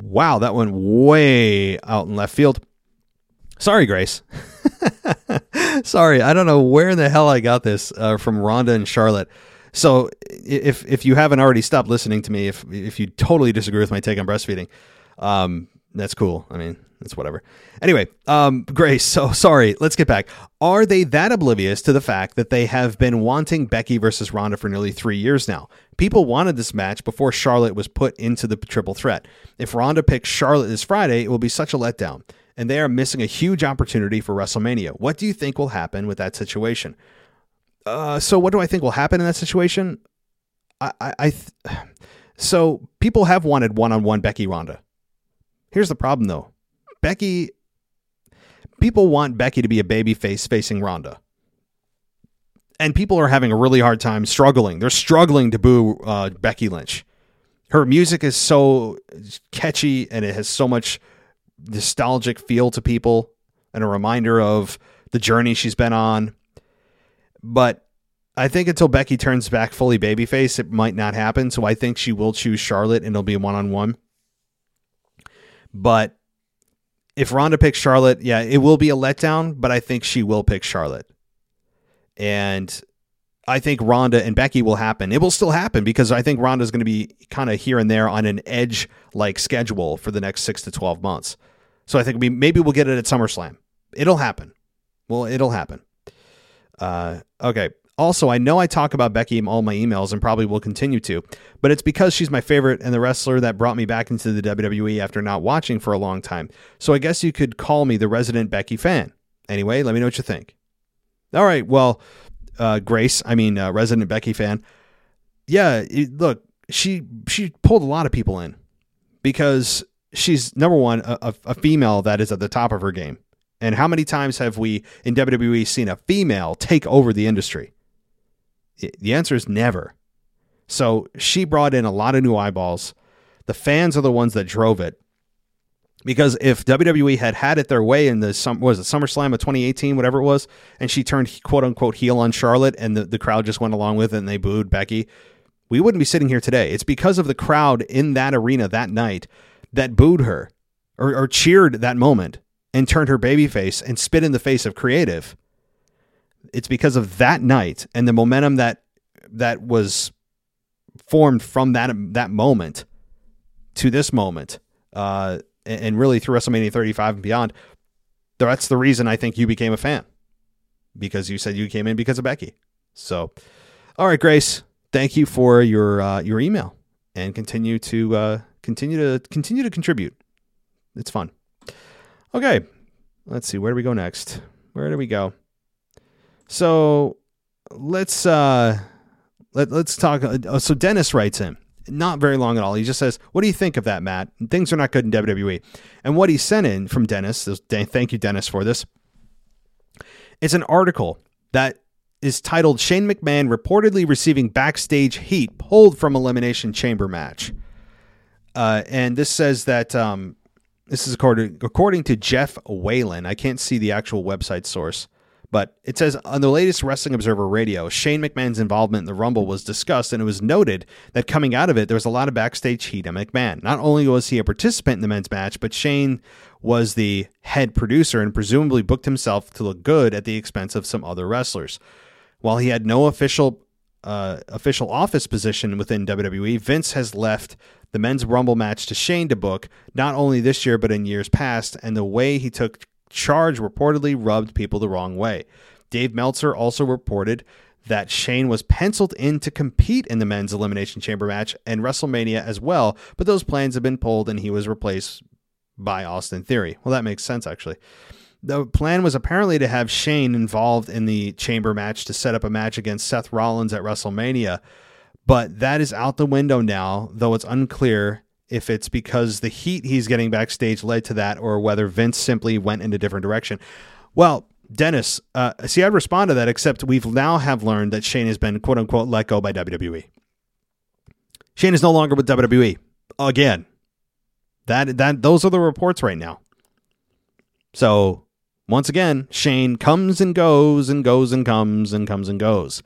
Wow, that went way out in left field. Sorry, Grace. [laughs] Sorry, I don't know where in the hell I got this uh, from Ronda and Charlotte. So if if you haven't already stopped listening to me, if if you totally disagree with my take on breastfeeding, um, that's cool. I mean, it's whatever. Anyway, um, Grace. So sorry. Let's get back. Are they that oblivious to the fact that they have been wanting Becky versus Ronda for nearly three years now? People wanted this match before Charlotte was put into the triple threat. If Ronda picks Charlotte this Friday, it will be such a letdown, and they are missing a huge opportunity for WrestleMania. What do you think will happen with that situation? Uh, so what do I think will happen in that situation? I, I, I th- [sighs] so people have wanted one-on-one Becky Ronda. Here's the problem though. Becky people want Becky to be a baby face facing Ronda. And people are having a really hard time struggling. They're struggling to boo uh, Becky Lynch. Her music is so catchy and it has so much nostalgic feel to people and a reminder of the journey she's been on. But I think until Becky turns back fully babyface, it might not happen. So I think she will choose Charlotte and it'll be one on one. But if Ronda picks Charlotte, yeah, it will be a letdown, but I think she will pick Charlotte. And I think Ronda and Becky will happen. It will still happen because I think Ronda is going to be kind of here and there on an edge like schedule for the next six to 12 months. So I think we, maybe we'll get it at SummerSlam. It'll happen. Well, it'll happen. Uh, okay. Also, I know I talk about Becky in all my emails and probably will continue to, but it's because she's my favorite and the wrestler that brought me back into the WWE after not watching for a long time. So I guess you could call me the resident Becky fan. Anyway, let me know what you think. All right, well, uh, Grace, I mean, uh, resident Becky fan. Yeah, it, look, she she pulled a lot of people in because she's number one, a, a female that is at the top of her game. And how many times have we in WWE seen a female take over the industry? The answer is never. So she brought in a lot of new eyeballs. The fans are the ones that drove it. Because if WWE had had it their way in the some was it SummerSlam of 2018, whatever it was, and she turned quote unquote heel on Charlotte, and the, the crowd just went along with it and they booed Becky, we wouldn't be sitting here today. It's because of the crowd in that arena that night that booed her or, or cheered that moment and turned her babyface and spit in the face of creative it's because of that night and the momentum that that was formed from that that moment to this moment, uh, and really through WrestleMania 35 and beyond. That's the reason I think you became a fan because you said you came in because of Becky. So, all right, Grace, thank you for your uh, your email and continue to uh, continue to continue to contribute. It's fun. Okay, let's see. Where do we go next? Where do we go? So let's uh, let, let's talk. Uh, so Dennis writes in, not very long at all. He just says, "What do you think of that, Matt? Things are not good in WWE." And what he sent in from Dennis, thank you, Dennis, for this. It's an article that is titled "Shane McMahon reportedly receiving backstage heat pulled from Elimination Chamber match," uh, and this says that um, this is according according to Jeff Whalen. I can't see the actual website source. But it says on the latest Wrestling Observer Radio, Shane McMahon's involvement in the Rumble was discussed, and it was noted that coming out of it, there was a lot of backstage heat on McMahon. Not only was he a participant in the men's match, but Shane was the head producer and presumably booked himself to look good at the expense of some other wrestlers. While he had no official uh, official office position within WWE, Vince has left the men's Rumble match to Shane to book, not only this year but in years past, and the way he took charge reportedly rubbed people the wrong way. Dave Meltzer also reported that Shane was penciled in to compete in the men's Elimination Chamber match and WrestleMania as well, but those plans have been pulled and he was replaced by Austin Theory. Well, that makes sense actually. The plan was apparently to have Shane involved in the chamber match to set up a match against Seth Rollins at WrestleMania, but that is out the window now, though it's unclear if it's because the heat he's getting backstage led to that or whether Vince simply went in a different direction. Well, Dennis, uh, see, I'd respond to that, except we've now have learned that Shane has been quote unquote let go by WWE. Shane is no longer with WWE again. That that those are the reports right now. So once again, Shane comes and goes and goes and comes and comes and goes.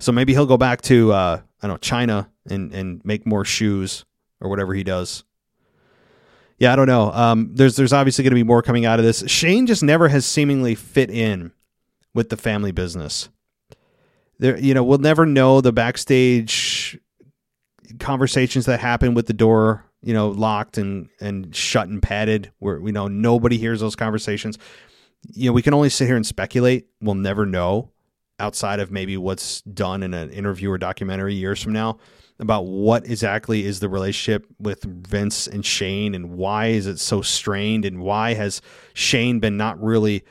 So maybe he'll go back to uh, I don't know China and and make more shoes or whatever he does. Yeah, I don't know. Um, there's there's obviously going to be more coming out of this. Shane just never has seemingly fit in with the family business. There, you know, we'll never know the backstage conversations that happen with the door, you know, locked and and shut and padded, where we know nobody hears those conversations. You know, we can only sit here and speculate. We'll never know outside of maybe what's done in an interview or documentary years from now about what exactly is the relationship with Vince and Shane and why is it so strained and why has Shane been not really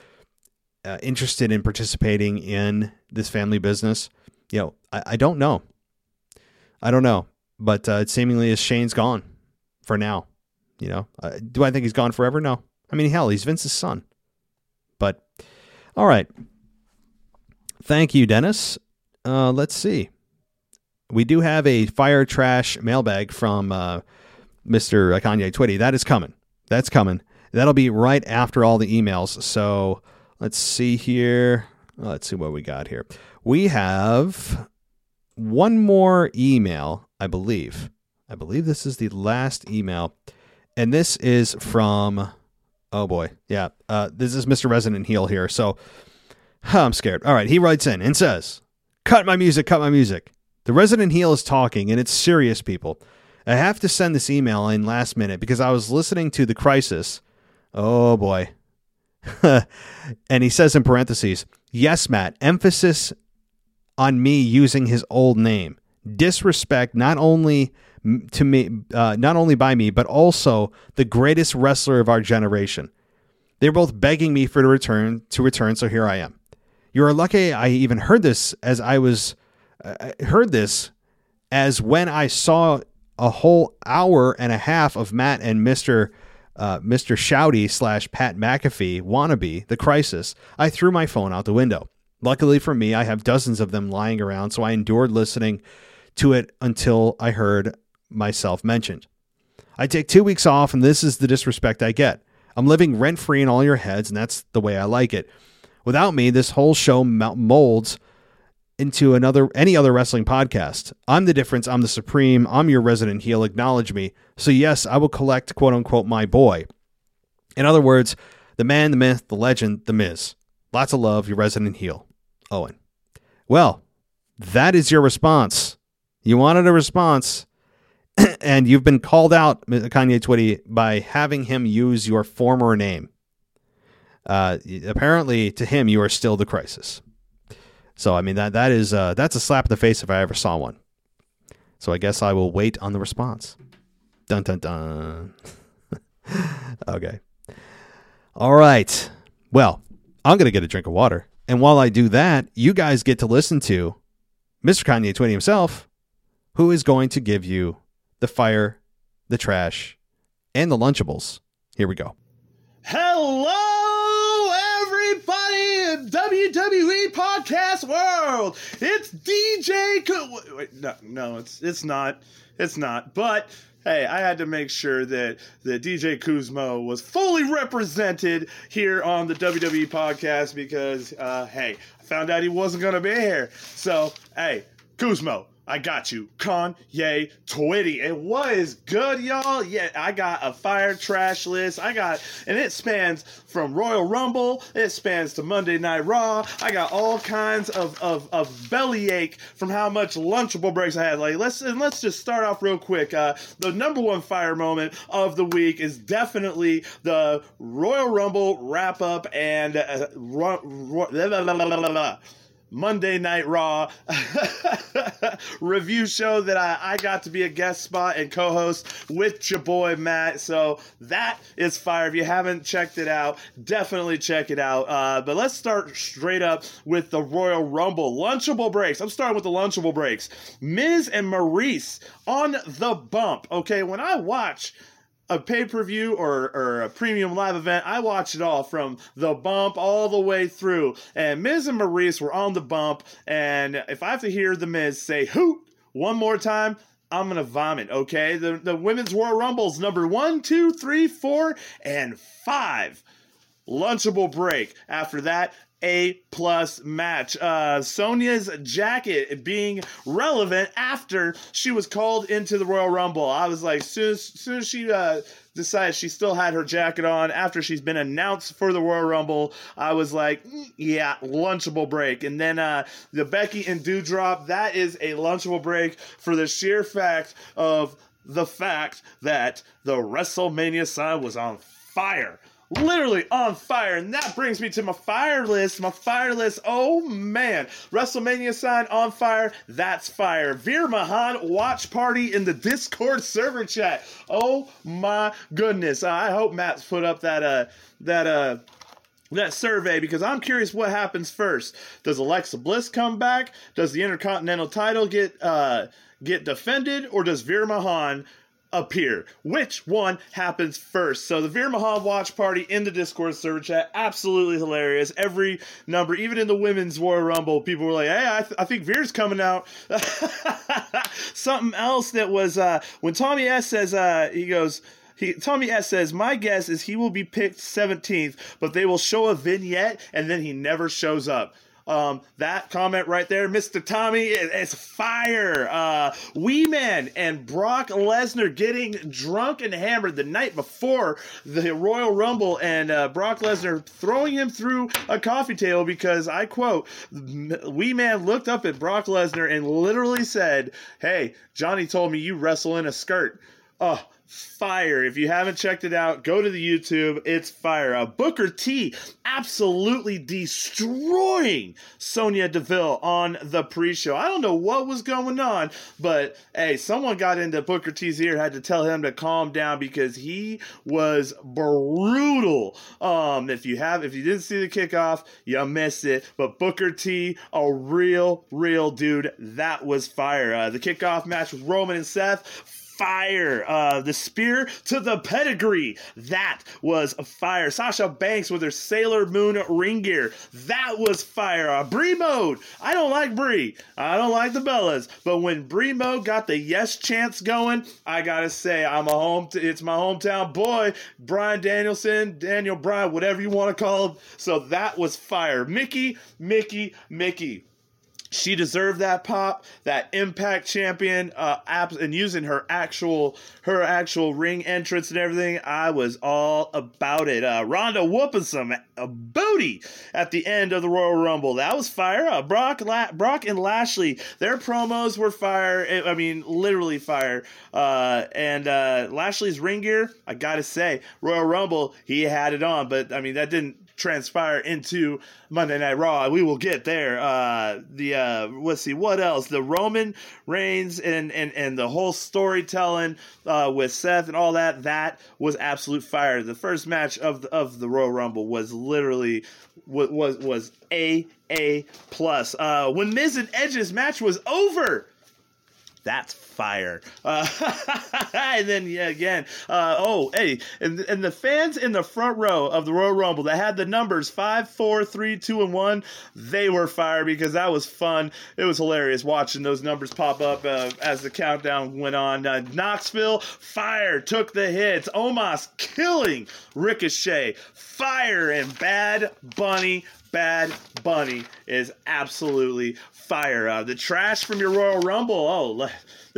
uh, interested in participating in this family business. You know, I, I don't know. I don't know, but uh, it seemingly is Shane's gone for now. You know, uh, do I think he's gone forever? No. I mean, hell, he's Vince's son. But all right. Thank you, Dennis. Uh, let's see we do have a fire trash mailbag from uh, Mr. Kanye Twitty. That is coming. That's coming. That'll be right after all the emails. So let's see here. Let's see what we got here. We have one more email, I believe. I believe this is the last email. And this is from, oh boy. Yeah. Uh, this is Mr. Resident Heel here. So huh, I'm scared. All right. He writes in and says, Cut my music, cut my music. The resident heel is talking, and it's serious, people. I have to send this email in last minute because I was listening to The Crisis. Oh boy. [laughs] and he says in parentheses, yes, Matt, emphasis on me using his old name. Disrespect not only to me, uh, not only by me, but also the greatest wrestler of our generation. They're both begging me for to return to return, so here I am. You are lucky I even heard this as I was uh, heard this as when I saw a whole hour and a half of Matt and Mister uh, Mister Shouty slash Pat McAfee wannabe the crisis. I threw my phone out the window. Luckily for me, I have dozens of them lying around, so I endured listening to it until I heard myself mentioned. I take two weeks off, and this is the disrespect I get. I'm living rent free in all your heads, and that's the way I like it. Without me, this whole show molds into another any other wrestling podcast. I'm the difference. I'm the supreme. I'm your resident heel. Acknowledge me. So yes, I will collect quote unquote my boy. In other words, the man, the myth, the legend, the Miz. Lots of love, your resident heel, Owen. Well, that is your response. You wanted a response, [clears throat] and you've been called out, Kanye Twitty, by having him use your former name. Uh, apparently, to him, you are still the crisis. So I mean that that is uh, that's a slap in the face if I ever saw one. So I guess I will wait on the response. Dun dun dun. [laughs] okay. All right. Well, I'm gonna get a drink of water, and while I do that, you guys get to listen to Mr. Kanye Twitty himself, who is going to give you the fire, the trash, and the Lunchables. Here we go. Hello, WWE podcast world. It's DJ. Co- wait, no, no, it's it's not. It's not. But hey, I had to make sure that that DJ Kuzmo was fully represented here on the WWE podcast because uh, hey, I found out he wasn't gonna be here. So hey, Kuzmo, I got you. Kanye Twitty. And what is good, y'all? Yeah, I got a fire trash list. I got, and it spans from Royal Rumble, it spans to Monday Night Raw. I got all kinds of, of, of bellyache from how much Lunchable breaks I had. Like, let's, and let's just start off real quick. Uh, the number one fire moment of the week is definitely the Royal Rumble wrap up and uh, ru- ru-. Monday Night Raw [laughs] review show that I, I got to be a guest spot and co host with your boy Matt. So that is fire. If you haven't checked it out, definitely check it out. Uh, but let's start straight up with the Royal Rumble. Lunchable breaks. I'm starting with the Lunchable breaks. Miz and Maurice on the bump. Okay, when I watch a pay per view or, or a premium live event, I watch it all from the bump all the way through. And Miz and Maurice were on the bump. And if I have to hear the Miz say hoot one more time, I'm gonna vomit. Okay, the the women's Royal Rumbles number one, two, three, four, and five. Lunchable break. After that, a plus match. Uh, Sonya's jacket being relevant after she was called into the Royal Rumble. I was like, soon as soon as she uh, decided she still had her jacket on after she's been announced for the Royal Rumble, I was like, mm, yeah, lunchable break. And then uh, the Becky and Doudrop, that is a lunchable break for the sheer fact of the fact that the WrestleMania sign was on fire literally on fire. And that brings me to my fire list. My fire list. Oh man. WrestleMania sign on fire. That's fire. Veer Mahaan watch party in the Discord server chat. Oh my goodness. I hope Matt's put up that uh that uh that survey because I'm curious what happens first. Does Alexa Bliss come back? Does the Intercontinental title get uh get defended or does Veer Mahaan appear. Which one happens first? So the Veer Mahaan watch party in the Discord server chat, absolutely hilarious. Every number, even in the women's Royal Rumble, people were like, "Hey, I, th- I think Veer's coming out." [laughs] Something else that was uh, when Tommy S says uh, he goes. He, Tommy S says, My guess is he will be picked 17th, but they will show a vignette and then he never shows up. Um, that comment right there, Mr. Tommy, is, fire. Uh, Wee Man and Brock Lesnar getting drunk and hammered the night before the Royal Rumble, and uh, Brock Lesnar throwing him through a coffee table because I quote, Wee Man looked up at Brock Lesnar and literally said, Hey, Johnny told me you wrestle in a skirt. Oh, fire. If you haven't checked it out, go to the YouTube. It's fire. Uh, Booker T absolutely destroying Sonya Deville on the pre-show. I don't know what was going on, but hey, someone got into Booker T's ear, had to tell him to calm down because he was brutal. Um, if you have, if you didn't see the kickoff, you missed it. But Booker T, a real, real dude, that was fire. Uh, the kickoff match Roman and Seth fire. Uh, the spear to the pedigree. That was fire. Sasha Banks with her Sailor Moon ring gear. That was fire. Uh, Brie mode. I don't like Brie. I don't like the Bellas. But when Brie mode got the yes chance going, I gotta say I'm a home. T- it's my hometown boy, Bryan Danielson, Daniel Bryan, whatever you want to call him. So that was fire. Mickie, Mickie, Mickie she deserved that pop, that Impact champion, uh, and using her actual her actual ring entrance and everything. I was all about it. Uh, Ronda whooping some a booty at the end of the Royal Rumble. That was fire. Uh, Brock, La- Brock and Lashley, their promos were fire. I mean, literally fire. Uh, and uh, Lashley's ring gear, I gotta say, Royal Rumble, he had it on, but I mean that didn't transpire into Monday Night Raw. We will get there. Uh, the uh, let's see what else. The Roman Reigns and and and the whole storytelling uh, with Seth and all that. That was absolute fire. The first match of the, of the Royal Rumble was literally was was, was a a plus. Uh, when Miz and Edge's match was over that's fire. Uh, [laughs] and then yeah, again, uh, oh hey, and, and the fans in the front row of the Royal Rumble that had the numbers five, four, three, two, and one, they were fire because that was fun. It was hilarious watching those numbers pop up uh, as the countdown went on. Uh, Knoxville fire took the hits. Omos killing Ricochet. Fire and Bad Bunny Bad Bunny is absolutely fire. Uh, the trash from your Royal Rumble, oh,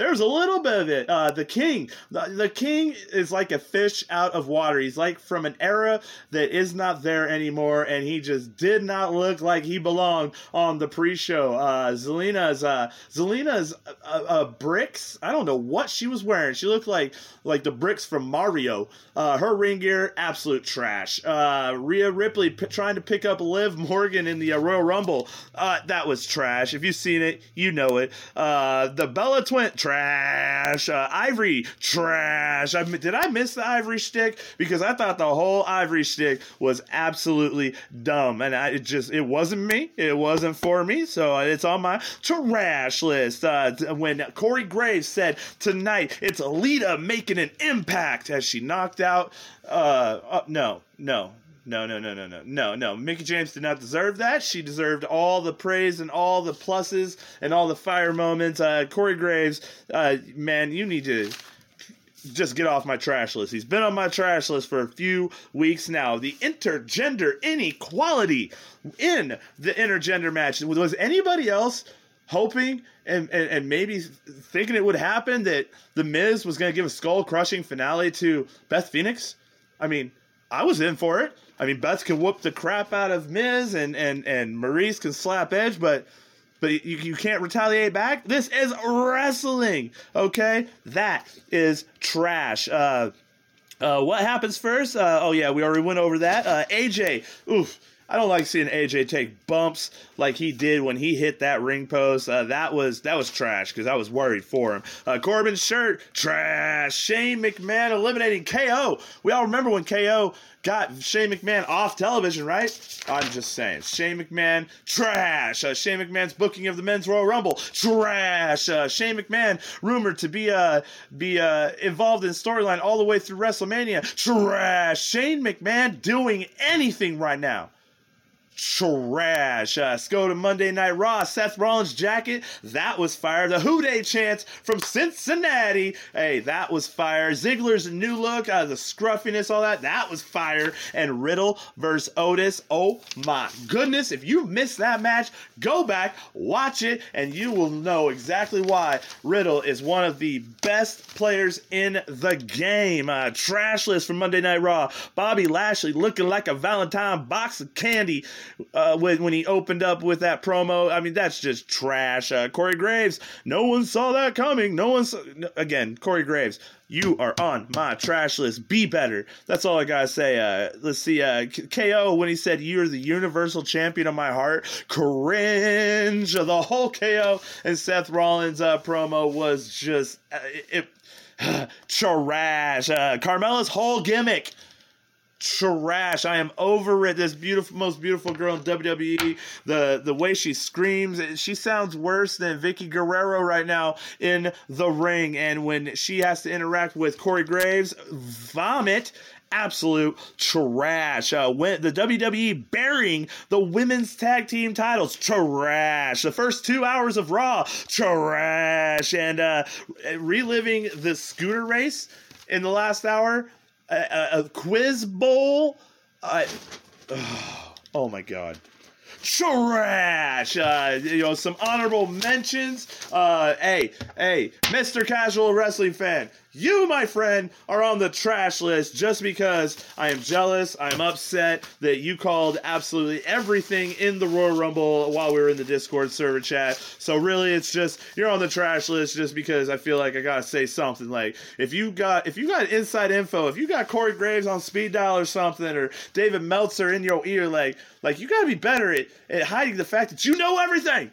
there's a little bit of it. Uh, the King, the, the, King is like a fish out of water. He's like from an era that is not there anymore, and he just did not look like he belonged on the pre-show. Uh, Zelina's, uh, Zelina's uh, uh, bricks. I don't know what she was wearing. She looked like like the bricks from Mario. Uh, her ring gear, absolute trash. Uh, Rhea Ripley p- trying to pick up Liv Morgan in the Royal Rumble. That was trash. If you've seen it, you know it. The Bella Twin, trash. Uh, Ivory, trash. I, did I miss the Ivory stick? Because I thought the whole Ivory stick was absolutely dumb, and I, it just it wasn't me. It wasn't for me. So it's on my trash list. Uh, when Corey Graves said tonight it's Alita making an impact as she knocked out. Uh, uh no, no, no, no, no, no, no, no, no. Mickie James did not deserve that. She deserved all the praise and all the pluses and all the fire moments. Uh, Corey Graves, uh, man, you need to just get off my trash list. He's been on my trash list for a few weeks now. The intergender inequality in the intergender match. Was anybody else hoping and, and, and maybe thinking it would happen that The Miz was going to give a skull crushing finale to Beth Phoenix? I mean, I was in for it. I mean, Beth can whoop the crap out of Miz, and and and Maryse can slap Edge, but but you, you can't retaliate back. This is wrestling, okay? That is trash. Uh, uh, what happens first? Uh, oh yeah, we already went over that. Uh, AJ, oof. I don't like seeing AJ take bumps like he did when he hit that ring post. Uh, that was that was trash because I was worried for him. Uh, Corbin's shirt trash. Shane McMahon eliminating KO. We all remember when KO got Shane McMahon off television, right? I'm just saying. Shane McMahon, trash. Uh, Shane McMahon's booking of the Men's Royal Rumble, trash. Uh, Shane McMahon, rumored to be uh, be uh, involved in storyline all the way through WrestleMania, trash. Shane McMahon doing anything right now trash. Uh, let's go to Monday Night Raw. Seth Rollins' jacket, that was fire. The Who Dey chants from Cincinnati, hey, that was fire. Ziggler's new look, uh, the scruffiness, all that, that was fire. And Riddle versus Otis, oh my goodness. If you missed that match, go back, watch it, and you will know exactly why Riddle is one of the best players in the game. Uh, trash list from Monday Night Raw. Bobby Lashley looking like a Valentine box of candy uh, when when he opened up with that promo. I mean, that's just trash. Uh, Corey Graves, no one saw that coming. No one saw. Again, Corey Graves, you are on my trash list. Be better. That's all I gotta say. Uh, let's see. Uh, KO when he said you're the universal champion of my heart. Cringe. The whole KO and Seth Rollins uh, promo was just uh, it, it [sighs] trash. Uh, Carmella's whole gimmick trash. I am over it. This beautiful, most beautiful girl in WWE. The the way she screams, she sounds worse than Vickie Guerrero right now in the ring. And when she has to interact with Corey Graves, vomit. Absolute trash. Uh, when the WWE burying the women's tag team titles, trash. The first two hours of Raw, trash. And uh, reliving the scooter race in the last hour, a, a quiz bowl. Uh, [sighs] oh my god. Trash. Uh, you know, some honorable mentions. Uh, hey, hey, Mr. Casual Wrestling fan, you, my friend, are on the trash list just because I am jealous. I am upset that you called absolutely everything in the Royal Rumble while we were in the Discord server chat. So really, it's just you're on the trash list just because I feel like I gotta say something. Like if you got if you got inside info, if you got Corey Graves on speed dial or something, or David Meltzer in your ear, like like you gotta be better at, at hiding the fact that you know everything.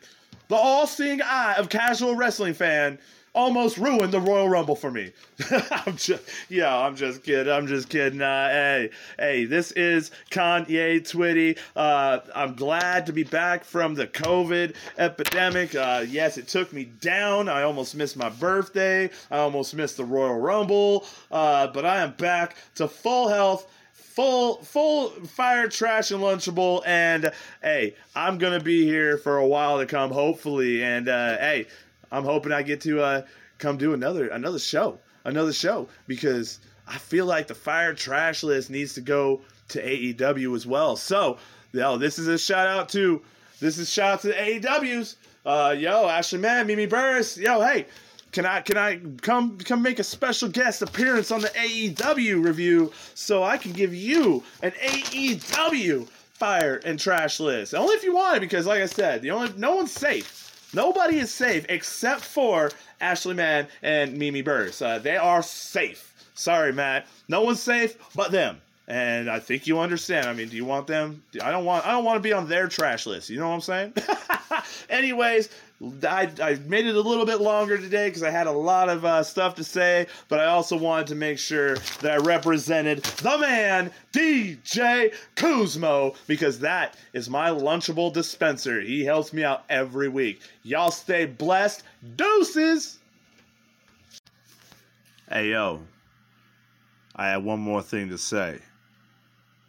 The all-seeing eye of casual wrestling fan almost ruined the Royal Rumble for me. [laughs] I'm just, yeah, I'm just kidding. I'm just kidding. Uh, hey, hey, this is Kanye Twitty. Uh, I'm glad to be back from the COVID epidemic. Uh, yes, it took me down. I almost missed my birthday. I almost missed the Royal Rumble. Uh, but I am back to full health full full fire trash and lunchable and hey i'm gonna be here for a while to come hopefully and uh, hey i'm hoping i get to uh, come do another another show another show because i feel like the fire trash list needs to go to aew as well so yo this is a shout out to this is shout out to the aews uh, yo ashley man mimi burris yo hey can I can I come come make a special guest appearance on the AEW review so I can give you an AEW fire and trash list? Only if you want it, because like I said, the only no one's safe. Nobody is safe except for Ashley Mann and Mimi Burris. Uh, they are safe. Sorry, Matt. No one's safe but them. And I think you understand. I mean, do you want them? I don't want. I don't want to be on their trash list. You know what I'm saying? [laughs] Anyways, I, I made it a little bit longer today because I had a lot of uh, stuff to say, but I also wanted to make sure that I represented the man, DJ Kuzmo, because that is my Lunchable dispenser. He helps me out every week. Y'all stay blessed. Deuces! Hey, yo. I have one more thing to say.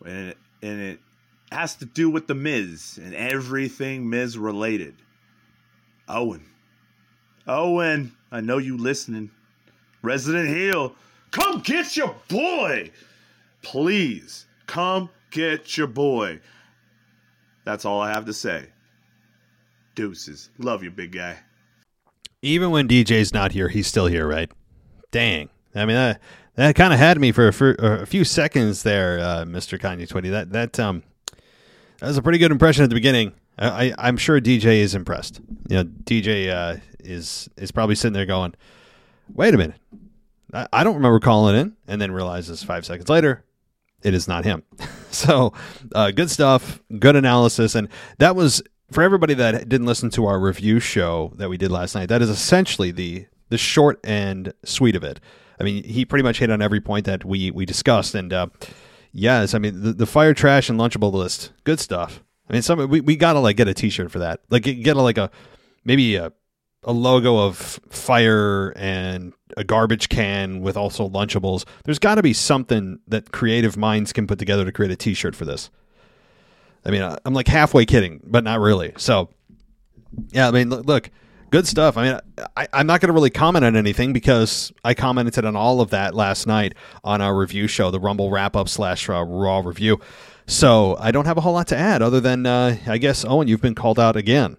And it, and it has to do with The Miz and everything Miz related. Owen. Owen, I know you listening. Resident Hill, come get your boy. Please, come get your boy. That's all I have to say. Deuces. Love you, big guy. Even when DJ's not here, he's still here, right? Dang. I mean, that that kind of had me for, for a few seconds there, uh, Mr. Kanye Twitty. That that um that was a pretty good impression at the beginning. I, I am sure DJ is impressed. You know, DJ uh, is is probably sitting there going, "Wait a minute, I, I don't remember calling in," and then realizes five seconds later, it is not him. [laughs] so, uh, good stuff, good analysis, and that was for everybody that didn't listen to our review show that we did last night. That is essentially the the short and sweet of it. I mean, he pretty much hit on every point that we we discussed, and uh, yes, I mean the, the fire trash and lunchable list, good stuff. I mean, some we, we gotta like get a T-shirt for that. Like get a, like a maybe a a logo of fire and a garbage can with also Lunchables. There's got to be something that creative minds can put together to create a T-shirt for this. I mean, I'm like halfway kidding, but not really. So, yeah, I mean, look, good stuff. I mean, I, am not going to really comment on anything because I commented on all of that last night on our review show, the Rumble wrap up slash uh, Raw review. So I don't have a whole lot to add other than uh, I guess Owen, you've been called out again.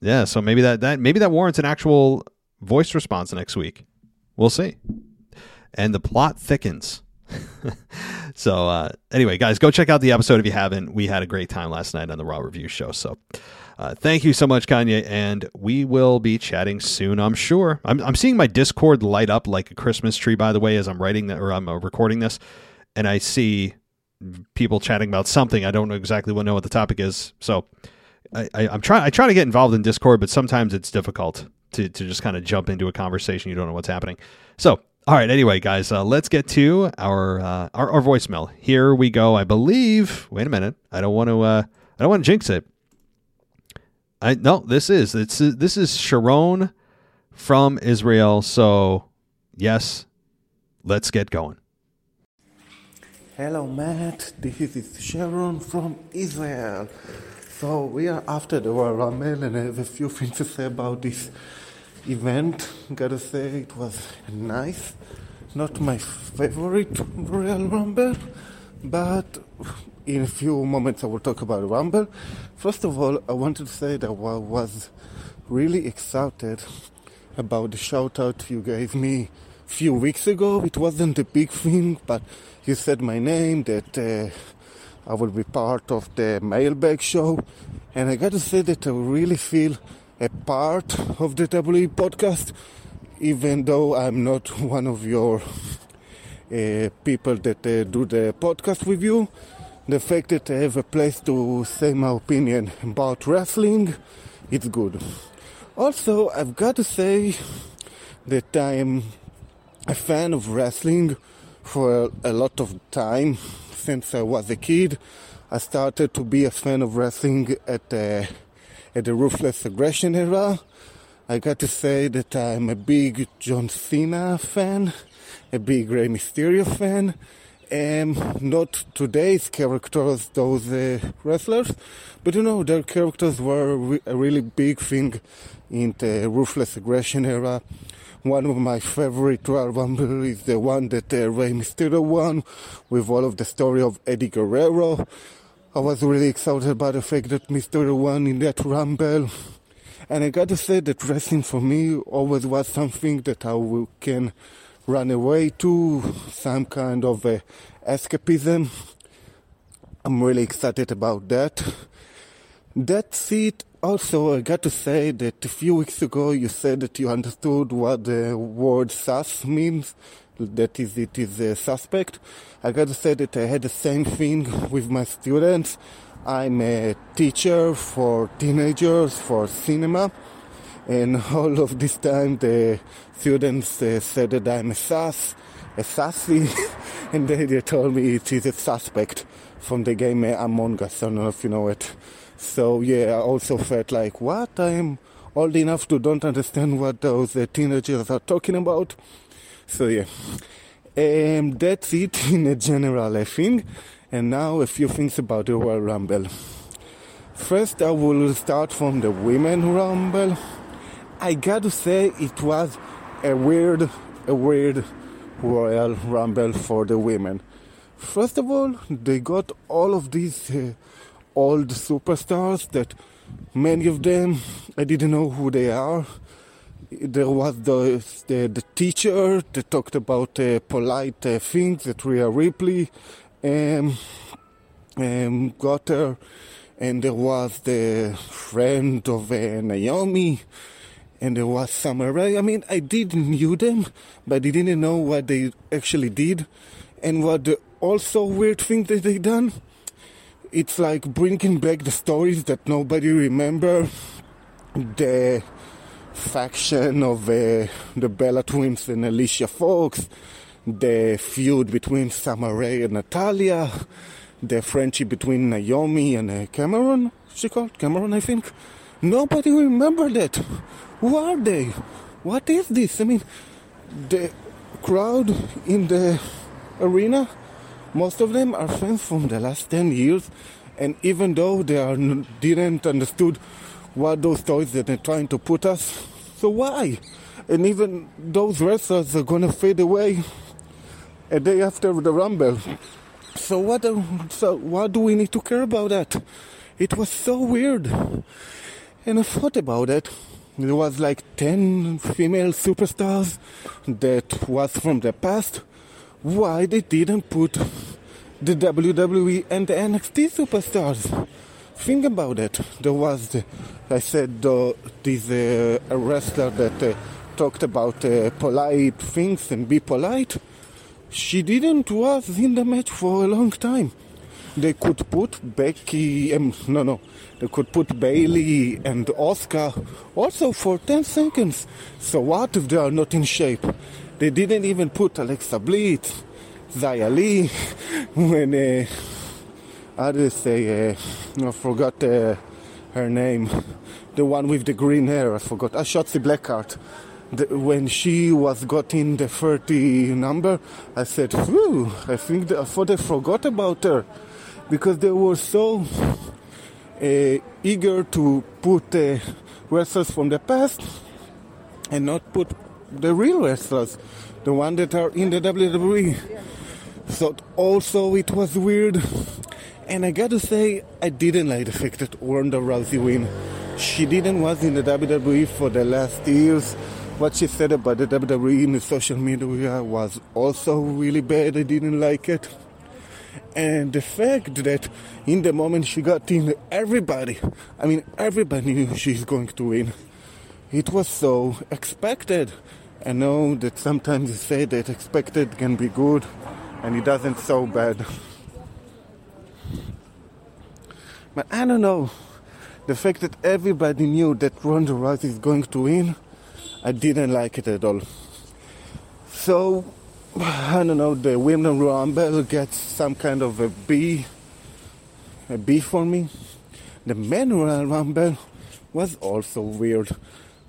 Yeah, so maybe that, that maybe that warrants an actual voice response next week. We'll see. And the plot thickens. [laughs] so uh, anyway, guys, go check out the episode if you haven't. We had a great time last night on the Raw Review Show. So uh, thank you so much, Kanye, and we will be chatting soon. I'm sure. I'm, I'm seeing my Discord light up like a Christmas tree. By the way, as I'm writing that or I'm uh, recording this, and I see people chatting about something. I don't know exactly what know what the topic is. So I, I'm trying. I try to get involved in Discord, but sometimes it's difficult to to just kind of jump into a conversation. You don't know what's happening. So all right. Anyway, guys, uh, let's get to our, uh, our, our voicemail. Here we go. I believe. Wait a minute. I don't want to. Uh, I don't want to jinx it. I no. This is it's this is Sharon from Israel. So yes, let's get going. Hello, Matt. This is Sharon from Israel. So we are after the Royal Rumble, and I have a few things to say about this event. Gotta say, it was nice. Not my favorite Royal Rumble, but in a few moments I will talk about Rumble. First of all, I wanted to say that I was really excited about the shout out you gave me few weeks ago. It wasn't a big thing, but you said my name, that uh, I will be part of the mailbag show. And I got to say that I really feel a part of the WWE podcast, even though I'm not one of your uh, people that uh, do the podcast with you. The fact that I have a place to say my opinion about wrestling, it's good. Also, I've got to say that I'm a fan of wrestling for a lot of time since I was a kid. I started to be a fan of wrestling at the at the Ruthless Aggression era. I got to say that I'm a big John Cena fan, a big Rey Mysterio fan, and not today's characters, those uh, wrestlers, but you know, their characters were a really big thing in the Ruthless Aggression era. One of my favorite Rumble is the one that uh, Rey Mysterio won, with all of the story of Eddie Guerrero. I was really excited about the fact that Mysterio won in that Rumble. And I got to say that wrestling for me always was something that I can run away to, some kind of uh, escapism. I'm really excited about that. That's it. Also, I got to say that a few weeks ago you said that you understood what the word sus means that is it is a suspect. I got to say that I had the same thing with my students. I'm a teacher for teenagers for cinema, and [laughs] all of this time the students uh, said that I'm a sus, a sassy, [laughs] and they, they told me it is a suspect from the game Among Us. I don't know if you know it. So yeah, I also felt like what I'm old enough to don't understand what those uh, teenagers are talking about. So yeah, um, that's it [laughs] in a general, I think. And now a few things about the Royal Rumble. First, I will start from the Women Rumble. I got to say, it was a weird, a weird Royal Rumble for the women. First of all, they got all of these uh, old superstars that many of them I didn't know who they are there was the, the, the teacher that talked about uh, polite uh, things that Rhea Ripley um, um, got her, and there was the friend of uh, Naomi, and there was Rae. I mean, I did knew them, but I didn't know what they actually did, and what the also weird thing that they done. It's like bringing back the stories that nobody remember. The faction of uh, the Bella twins and Alicia Fox, the feud between Rae and Natalya, the friendship between Naomi and uh, Cameron. She called Cameron, I think. Nobody remember that. Who are they? What is this? I mean, the crowd in the arena, most of them are friends from the last 10 years, and even though they are, didn't understood what those toys that they're trying to put us. So why? And even those wrestlers are gonna fade away a day after the Rumble. So what? So why do we need to care about that? It was so weird. And I thought about it. There was like ten female superstars that was from the past. Why they didn't put the WWE and the NXT superstars. Think about it. There was, the, I said, uh, this uh, wrestler that uh, talked about uh, polite things and be polite. She didn't was in the match for a long time. They could put Becky, um, no, no, they could put Bayley and Asuka also for 10 seconds. So what if they are not in shape? They didn't even put Alexa Bliss, Xia Li, when, uh, how do you say, uh, I forgot uh, her name, the one with the green hair, I forgot, uh, Shotzi Blackheart. The, when she was got in the 30 number, I said, whew, I think they, I thought they forgot about her. Because they were so uh, eager to put uh, wrestlers from the past and not put the real wrestlers, the one that are in the WWE. So also it was weird, and I gotta say I didn't like the fact that Ronda Rousey win. She didn't was in the WWE for the last years. What she said about the WWE in the social media was also really bad. I didn't like it. And the fact that in the moment she got in, everybody, I mean, everybody knew she's going to win. It was so expected. I know that sometimes you say that expected can be good, and it doesn't so bad. But I don't know. The fact that everybody knew that Ronda Rousey is going to win, I didn't like it at all. So [sighs] I don't know, the women rumble gets some kind of a B, a B for me. The men rumble was also weird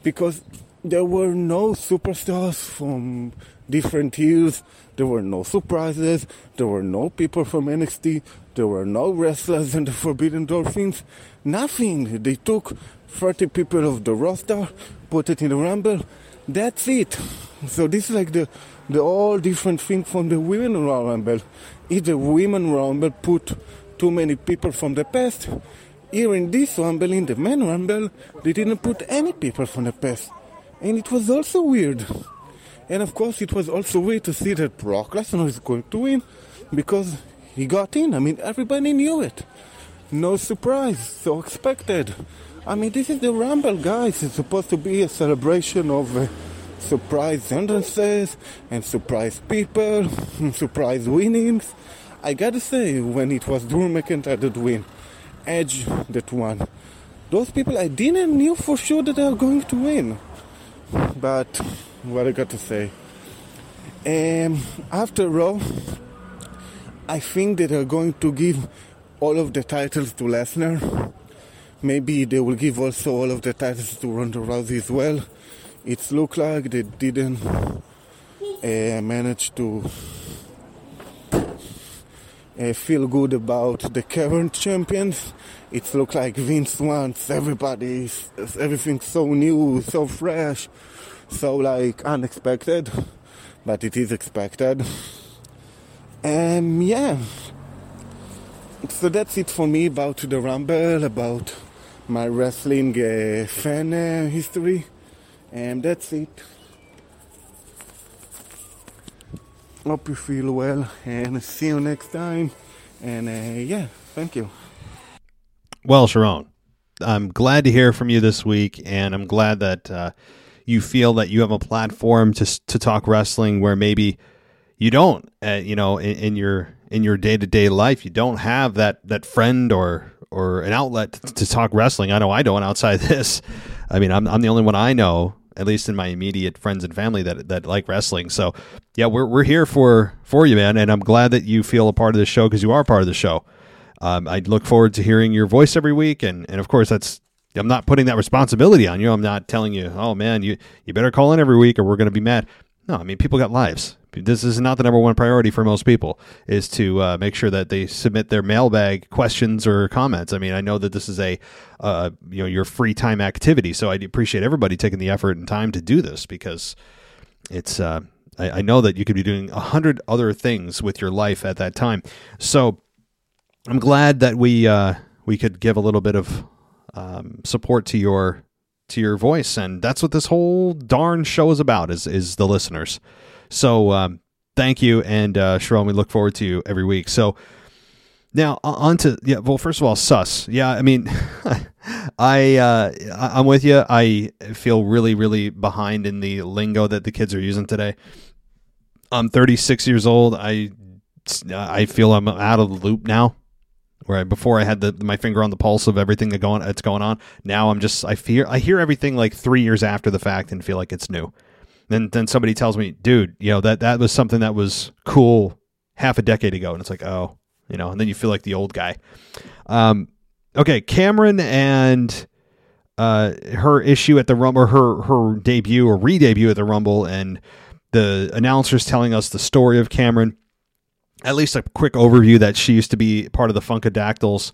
because there were no superstars from different years. There were no surprises. There were no people from NXT. There were no wrestlers in the Forbidden Dolphins. Nothing. They took 30 people of the roster, put it in the Rumble. That's it. So this is like the the all different thing from the women rumble. If the women rumble put too many people from the past, here in this rumble, in the men rumble, they didn't put any people from the past, and it was also weird. And of course, it was also weird to see that Brock Lesnar is going to win because he got in. I mean, everybody knew it. No surprise, so expected. I mean, this is the Rumble, guys. It's supposed to be a celebration of uh, surprise entrances and surprise people, and [laughs] surprise winnings. I gotta say, when it was Drew McIntyre that win, Edge that won, those people I didn't knew for sure that they are going to win. But what I got to say, um, after all, I think that they're going to give all of the titles to Lesnar. Maybe they will give also all of the titles to Ronda Rousey as well. It looked like they didn't uh, manage to uh, feel good about the current champions. It looks like Vince wants everybody, everything so new, so fresh, so like unexpected, but it is expected. Um, yeah. So that's it for me about the Rumble, about my wrestling uh, fan uh, history, and that's it. Hope you feel well, and see you next time. And uh, yeah, thank you. Well, Sharon, I'm glad to hear from you this week, and I'm glad that uh, you feel that you have a platform to to talk wrestling where maybe you don't, uh, you know, in, in your in your day to day life, you don't have that that friend or or an outlet to, to, talk wrestling. I know I don't outside [laughs] this. I mean, I'm I'm the only one I know, at least in my immediate friends and family that that like wrestling. So, yeah, we're we're here for for you, man, and I'm glad that you feel a part of the show because you are part of the show. Um, I look forward to hearing your voice every week, and and of course that's. I'm not putting that responsibility on you. I'm not telling you, oh man, you you better call in every week or we're going to be mad. No, I mean people got lives. This is not the number one priority for most people is to uh, make sure that they submit their mailbag questions or comments. I mean i know that this is a uh, you know your free time activity so i appreciate everybody taking the effort and time to do this because it's uh, I, I, know that you could be doing a hundred other things with your life at that time. So i'm glad that we uh, we could give a little bit of um, support to your to your voice and that's what this whole darn show is about is is the listeners so um, thank you, and uh, Sharon, we look forward to you every week. So Now on to yeah. Well, first of all, sus. Yeah, I mean, [laughs] I uh, I'm with you. I feel really really behind in the lingo that the kids are using today. I'm 36 years old. I I feel I'm out of the loop now. Where I, before I had the, my finger on the pulse of everything that going that's going on. Now I'm just I fear I hear everything like three years after the fact and feel like it's new. Then then somebody tells me, dude, you know that that was something that was cool half a decade ago, and it's like, oh, you know, and then you feel like the old guy. Um, okay, Cameron and uh, her issue at the Rumble, her her debut or re-debut at the Rumble, and the announcers telling us the story of Cameron. At least a quick overview that she used to be part of the Funkadactyls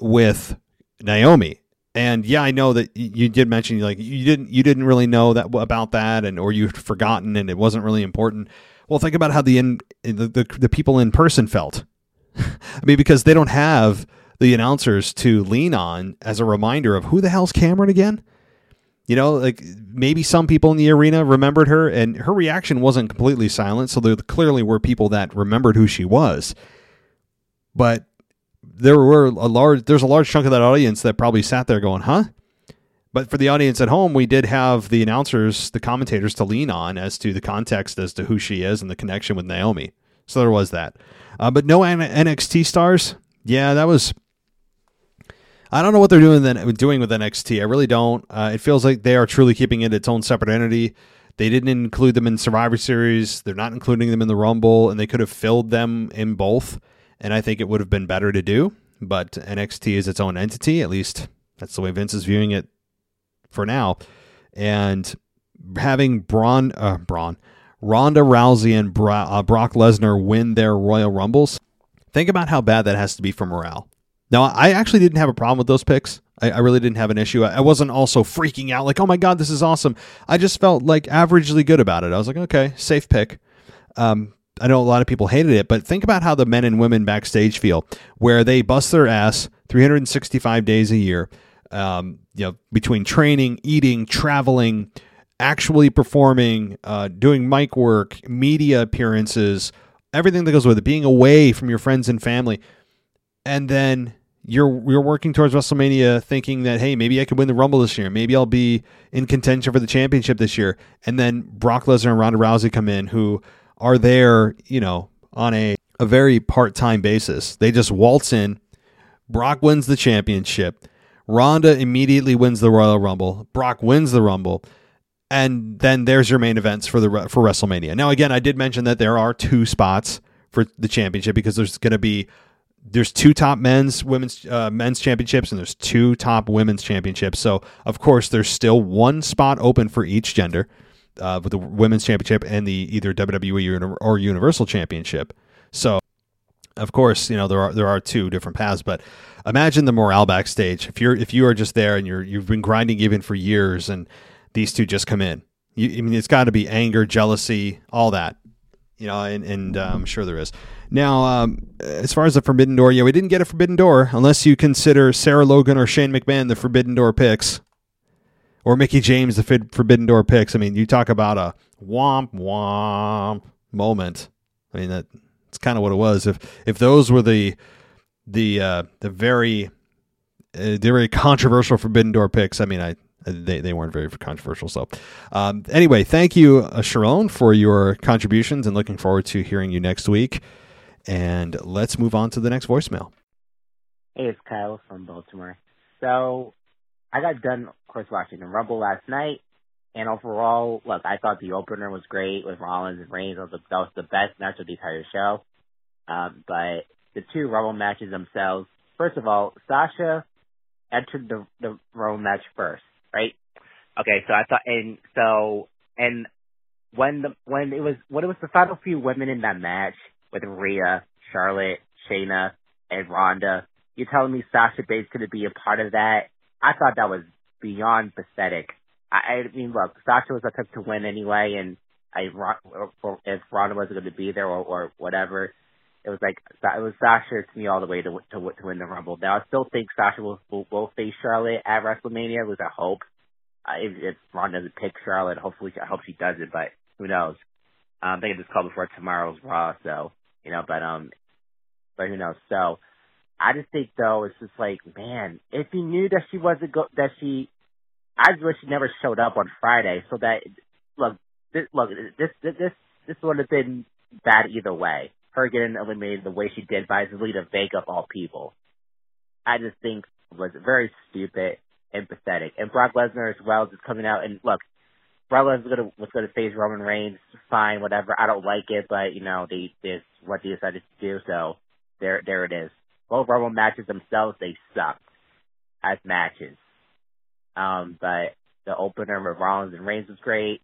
with Naomi. And yeah, I know that you did mention like you didn't you didn't really know that about that, and or you'd forgotten, and it wasn't really important. Well, think about how the in the, the, the people in person felt [laughs] I mean, because they don't have the announcers to lean on as a reminder of who the hell's Cameron again. You know, like maybe some people in the arena remembered her, and her reaction wasn't completely silent. So there clearly were people that remembered who she was. But there were a large, there's a large chunk of that audience that probably sat there going, "Huh." But for the audience at home, we did have the announcers, the commentators to lean on as to the context as to who she is and the connection with Naomi. So there was that. Uh, but no NXT stars. Yeah, that was. I don't know what they're doing then doing with NXT. I really don't. Uh, it feels like they are truly keeping it its own separate entity. They didn't include them in Survivor Series. They're not including them in the Rumble, and they could have filled them in both. And I think it would have been better to do. But NXT is its own entity. At least that's the way Vince is viewing it for now. And having Braun, uh, Braun, Ronda Rousey and Bra- uh, Brock Lesnar win their Royal Rumbles, think about how bad that has to be for morale. Now, I actually didn't have a problem with those picks. I, I really didn't have an issue. I, I, wasn't also freaking out like, oh my God, this is awesome. I just felt like averagely good about it. I was like, okay, safe pick. Um, I know a lot of people hated it, but think about how the men and women backstage feel, where they bust their ass 365 days a year, um, you know, between training, eating, traveling, actually performing, uh, doing mic work, media appearances, everything that goes with it, being away from your friends and family, and then you're you're working towards WrestleMania, thinking that hey, maybe I could win the Rumble this year, maybe I'll be in contention for the championship this year, and then Brock Lesnar and Ronda Rousey come in, who are there, you know, on a a very part time basis. They just waltz in. Brock wins the championship. Ronda immediately wins the Royal Rumble. Brock wins the Rumble and then there's your main events for the for WrestleMania. Now, again, I did mention that there are two spots for the championship because there's going to be there's two top men's women's uh, men's championships and there's two top women's championships. So of course there's still one spot open for each gender uh, with the women's championship and the either WWE or Universal Championship. So of course you know there are there are two different paths, but imagine the morale backstage if you're if you are just there and you're you've been grinding even for years and these two just come in. You, I mean, it's got to be anger, jealousy, all that, you know, and, and uh, I'm sure there is. Now, um, as far as the Forbidden Door, yeah, we didn't get a Forbidden Door unless you consider Sarah Logan or Shane McMahon the Forbidden Door picks, or Mickie James the Forbidden Door picks. I mean, you talk about a womp womp moment. I mean, that it's kind of what it was. If if those were the the uh, the very uh, the very controversial Forbidden Door picks, I mean, I they, they weren't very controversial. So, um, anyway, thank you, uh, Sharon, for your contributions and looking forward to hearing you next week. And let's move on to the next voicemail. Hey, it's Kyle from Baltimore. So, I got done, of course, watching the Rumble last night. And overall, look, I thought the opener was great with Rollins and Reigns. That was the, that was the best match of the entire show. Um, but the two Rumble matches themselves, first of all, Sasha entered the the Rumble match first right? Okay, so I thought, and so, and when the when it was when it was the final few women in that match with Rhea, Charlotte, Shayna, and Ronda, you're telling me Sasha Banks going to be a part of that? I thought that was beyond pathetic. I, I mean, look, Sasha was pick to win anyway, and I if Ronda wasn't going to be there or, or whatever, it was like it was Sasha to me all the way to to, to win the Rumble. Now I still think Sasha will will, will face Charlotte at WrestleMania. Was a hope. Uh, if, if Ron doesn't pick Charlotte, hopefully I hope she does it, but who knows? Um, they can just call before tomorrow's Raw, so you know. But um, but who knows? So I just think though, it's just like, man, if he knew that she wasn't go, that she, I just wish she never showed up on Friday so that, look, this, look, this, this, this, this would have been bad either way. Her getting eliminated the way she did by Zelina Vega of all people. I just think was very stupid and pathetic. And Brock Lesnar as well just coming out and look, Was gonna was gonna face Roman Reigns, fine, whatever. I don't like it, but you know, they this what they decided to do, so there there it is. Both Rumble matches themselves, they sucked as matches. Um, but the opener with Rollins and Reigns was great,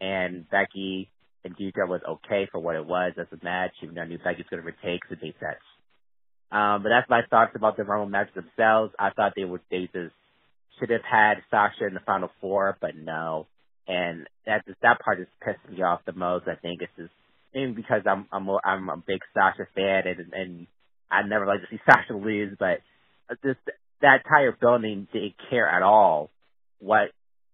and Becky and Dita was okay for what it was as a match, even though I knew Becky was going to retake, so they sense. Um, but that's my thoughts about the Rumble matches themselves. I thought they would they just should have had Sasha in the final four, but no. And that that part just pissed me off the most. I think it's just maybe because I'm I'm a, I'm a big Sasha fan and and I never like to see [laughs] Sasha lose, but just that entire building didn't care at all what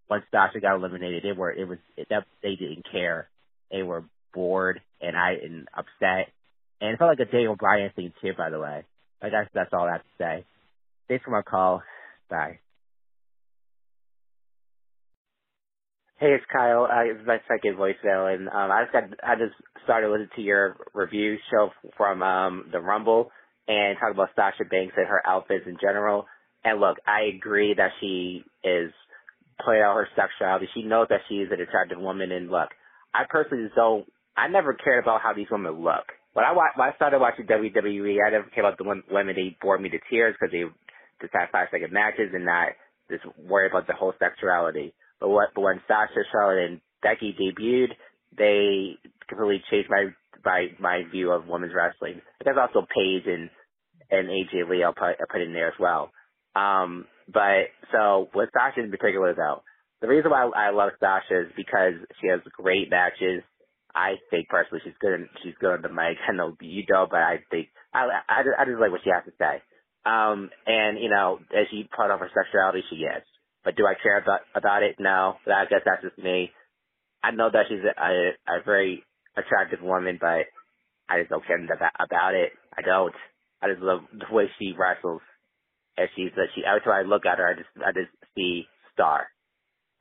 when Sasha got eliminated. They were it was it, that they didn't care. They were bored and I and upset and it felt like a Daniel Bryan thing too, by the way. I guess that's all I have to say. Thanks for my call. Bye. Hey, it's Kyle. Uh, it's my second voicemail, and um, I just got I just started listening to your review show from um, the Rumble and talk about Sasha Banks and her outfits in general. And look, I agree that she is playing out her sexuality. She knows that she is an attractive woman, and look, I personally just don't. I never cared about how these women look when I when I started watching WWE, I never cared about the women they bored me to tears because they just had five second matches and not just worry about the whole sexuality. But what but when Sasha, Charlotte, and Becky debuted, they completely changed my my my view of women's wrestling. There's also Paige and and AJ Lee I'll put, I'll put in there as well. Um, but so with Sasha in particular though, the reason why I love Sasha is because she has great matches. I think personally she's good. she's good on the mic. [laughs] I know you don't, but I think I I, I just like what she has to say. Um, and you know, as she part of her sexuality, she is. But do I care about about it? No. But I guess that's just me. I know that she's a, a, a very attractive woman, but I just don't care about, about it. I don't. I just love the way she wrestles. And she's uh, she every time I look at her, I just I just see star.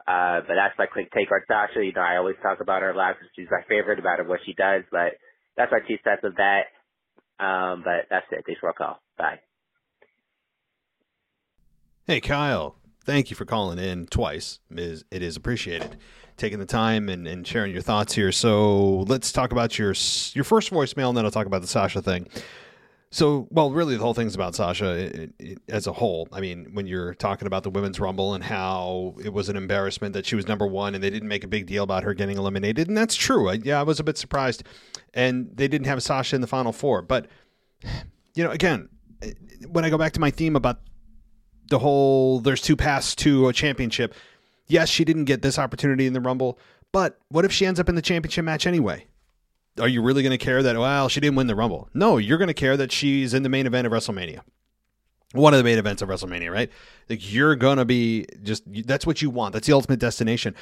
Uh, but that's my quick take on Sasha. You know, I always talk about her a lot because she's my favorite about what she does, but that's my two cents of that. Um, but that's it. Thanks for a call. Bye. Hey, Kyle. Thank you for calling in twice. It is appreciated. Taking the time and, and sharing your thoughts here. So let's talk about your your first voicemail, and then I'll talk about the Sasha thing. So, well, really, the whole thing's about Sasha it, it, as a whole. I mean, when you're talking about the women's rumble and how it was an embarrassment that she was number one and they didn't make a big deal about her getting eliminated, and that's true. I, yeah, I was a bit surprised, and they didn't have Sasha in the final four. But you know, again, when I go back to my theme about the whole there's two paths to a championship. Yes, she didn't get this opportunity in the rumble, but what if she ends up in the championship match anyway? are you really going to care that well she didn't win the rumble? No you're going to care that she's in the main event of wrestlemania. One of the main events of wrestlemania right? Like you're going to be just that's what you want. That's the ultimate destination.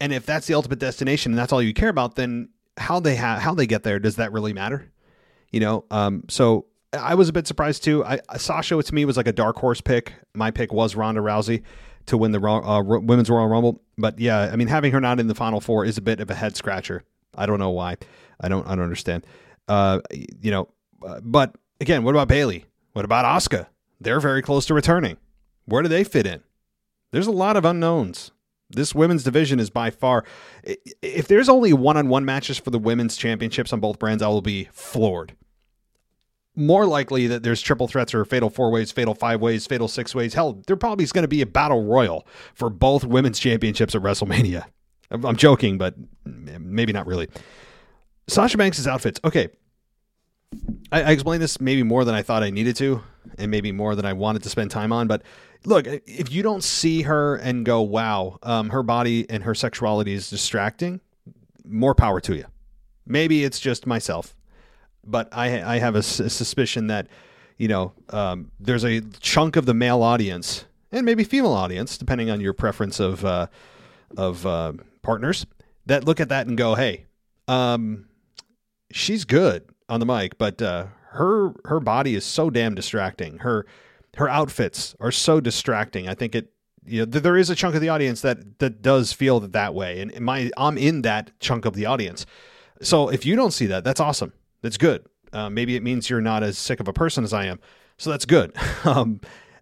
And if that's the ultimate destination and that's all you care about then how they have how they get there does that really matter? You know um so i was a bit surprised too i sasha to me was like a dark horse pick my pick was ronda rousey to win the uh, women's royal rumble but yeah i mean having her not in the final four is a bit of a head scratcher i don't know why I don't I don't understand. Uh, you know, uh, but again, what about Bayley? What about Asuka? They're very close to returning. Where do they fit in? There's a lot of unknowns. This women's division is by far. If there's only one-on-one matches for the women's championships on both brands, I will be floored. More likely that there's triple threats or fatal four ways, fatal five ways, fatal six ways. Hell, there probably is going to be a battle royal for both women's championships at WrestleMania. I'm joking, but maybe not really. Sasha Banks' outfits. Okay. I, I explained this maybe more than I thought I needed to, and maybe more than I wanted to spend time on. But look, if you don't see her and go, wow, um, her body and her sexuality is distracting, more power to you. Maybe it's just myself, but I, I have a, suspicion that, you know, um, there's a chunk of the male audience and maybe female audience, depending on your preference of, uh, of uh, partners, that look at that and go, hey, um, she's good on the mic, but uh, her her body is so damn distracting. Her her outfits are so distracting. I think it you know there is a chunk of the audience that that does feel that way, and my I'm in that chunk of the audience. So if you don't see that, that's awesome. That's good. Uh, maybe it means you're not as sick of a person as I am. So that's good. [laughs] um,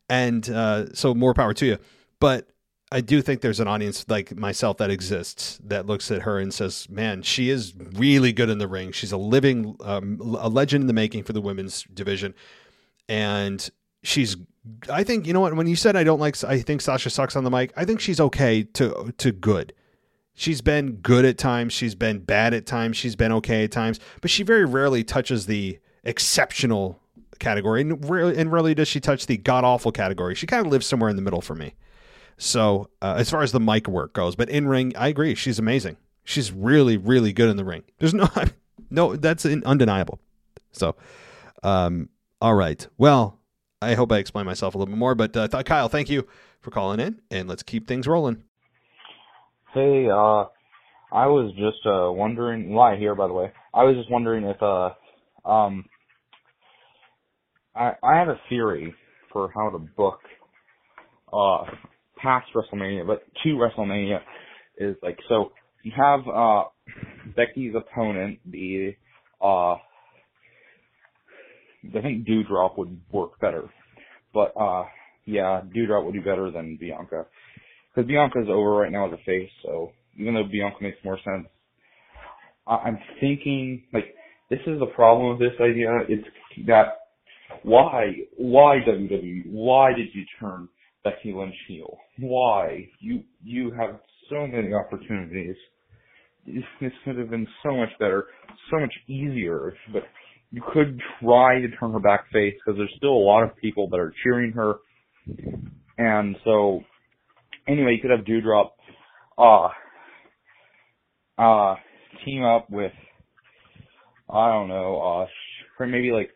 and uh, so more power to you. But I do think there's an audience like myself that exists that looks at her and says, "Man, she is really good in the ring. She's a living, um, a legend in the making for the women's division, and she's. I think you know what. When you said I don't like, I think Sasha sucks on the mic. I think she's okay to to good. She's been good at times. She's been bad at times. She's been okay at times, but she very rarely touches the exceptional category, and rarely, and rarely does she touch the god awful category. She kind of lives somewhere in the middle for me. So uh, as far as the mic work goes, but in ring, I agree. She's amazing. She's really, really good in the ring. There's no, [laughs] no, that's undeniable. So, um, all right. Well, I hope I explained myself a little bit more, but uh, Kyle, thank you for calling in, and let's keep things rolling. Hey, uh, I was just uh, wondering. Why here, by the way? I was just wondering if uh, um, I I have a theory for how to book uh past WrestleMania, but to WrestleMania is like so you have uh Becky's opponent, the uh I think Doudrop would work better. But uh yeah, Doudrop would be better than Bianca. Because Bianca's over right now as a face, so even though Bianca makes more sense, I'm thinking like this is the problem with this idea. It's that why why WWE? Why did you turn Becky Lynch heel. Why? You you have so many opportunities. This could have been so much better, so much easier, but you could try to turn her back face because there's still a lot of people that are cheering her. And so, anyway, you could have Doudrop, uh, uh, team up with, I don't know, uh, maybe like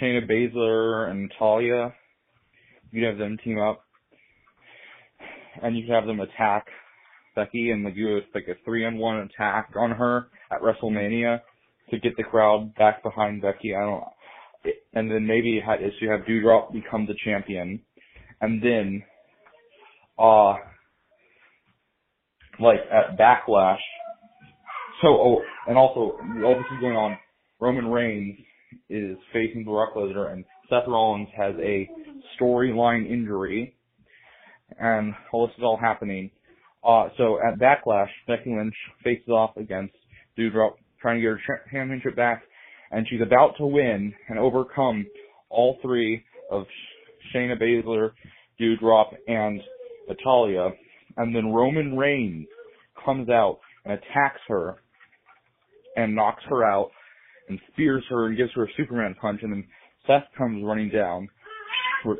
Shayna Baszler and Talia. You'd have them team up and you could have them attack Becky and like do like a three on one attack on her at WrestleMania to get the crowd back behind Becky. I don't. know. And then maybe had is you have Doudrop become the champion, and then, uh, like at Backlash. So oh, and also all this is going on. Roman Reigns is facing Brock Lesnar, and Seth Rollins has a storyline injury and all this is all happening. Uh, so at Backlash, Becky Lynch faces off against Doudrop, trying to get her championship back, and she's about to win and overcome all three of Shayna Baszler, Doudrop, and Natalya, and then Roman Reigns comes out and attacks her and knocks her out and spears her and gives her a Superman punch, and then Seth comes running down,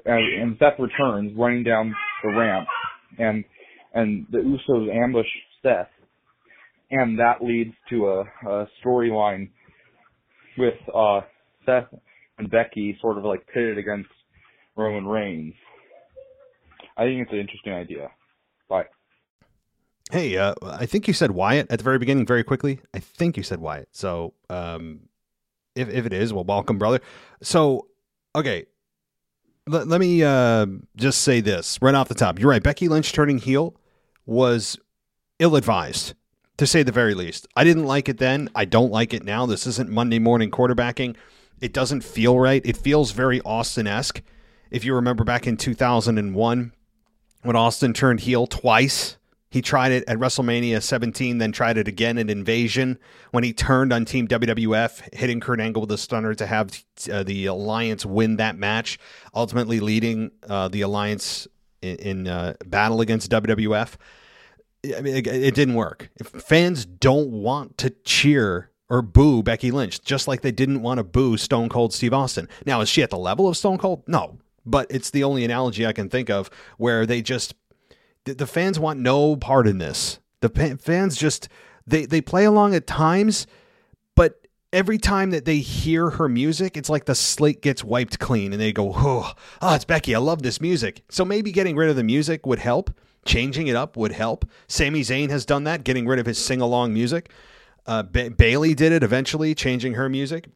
and Seth returns running down the ramp, and and the Usos ambush Seth, and that leads to a, a storyline with uh, Seth and Becky sort of like pitted against Roman Reigns. I think it's an interesting idea. Bye. Hey, uh, I think you said Wyatt at the very beginning, very quickly. I think you said Wyatt. So, um, if if it is, well, welcome, brother. So, okay, let, let me uh, just say this right off the top. You're right. Becky Lynch turning heel was ill advised, to say the very least. I didn't like it then. I don't like it now. This isn't Monday morning quarterbacking. It doesn't feel right. It feels very Austin esque. If you remember back in 2001, when Austin turned heel twice he tried it at WrestleMania 17, then tried it again at Invasion when he turned on Team WWF, hitting Kurt Angle with a stunner to have uh, the Alliance win that match, ultimately leading uh, the Alliance in, in uh, battle against WWF. I mean, it, it didn't work. If fans don't want to cheer or boo Becky Lynch, just like they didn't want to boo Stone Cold Steve Austin. Now, is she at the level of Stone Cold? No, but it's the only analogy I can think of where they just the fans want no part in this. The fans just they they play along at times, but every time that they hear her music, it's like the slate gets wiped clean and they go, "Oh, oh it's Becky. I love this music." So maybe getting rid of the music would help. Changing it up would help. Sami Zayn has done that, getting rid of his sing along music. Uh, ba- Bayley did it eventually, changing her music.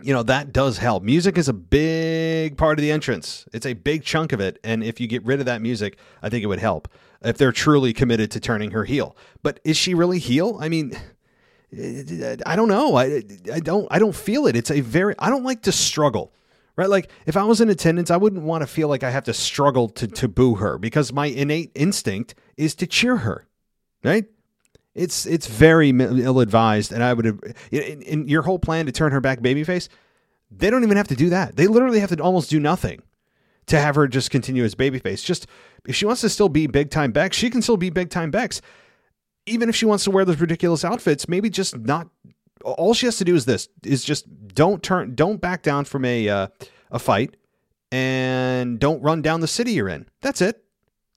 You know, that does help. Music is a big part of the entrance. It's a big chunk of it. And if you get rid of that music, I think it would help if they're truly committed to turning her heel. But is she really heel? I mean, I don't know. I, I don't I don't feel it. It's a very I don't like to struggle. Right? Like if I was in attendance, I wouldn't want to feel like I have to struggle to to boo her because my innate instinct is to cheer her. Right? It's it's very ill advised, and I would have in, in, your whole plan to turn her back babyface. They don't even have to do that. They literally have to almost do nothing to have her just continue as babyface. Just if she wants to still be big time Bex, she can still be big time Bex. Even if she wants to wear those ridiculous outfits, maybe just not. All she has to do is this: is just don't turn, don't back down from a uh, a fight, and don't run down the city you're in. That's it.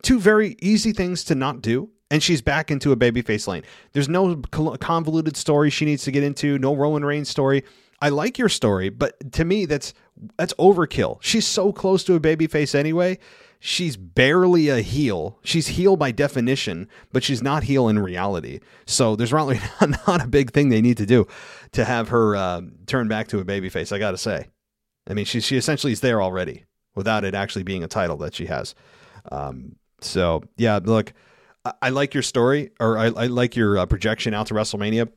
Two very easy things to not do and she's back into a babyface lane. There's no convoluted story she needs to get into, no Roman Reigns story. I like your story, but to me that's that's overkill. She's so close to a babyface anyway. She's barely a heel. She's heel by definition, but she's not heel in reality. So there's really [laughs] not, a big thing they need to do to have her uh, turn back to a babyface. I got to say, I mean, she she essentially is there already without it actually being a title that she has. Um, so yeah, look, I, like your story, or I, I like your uh, projection out to WrestleMania.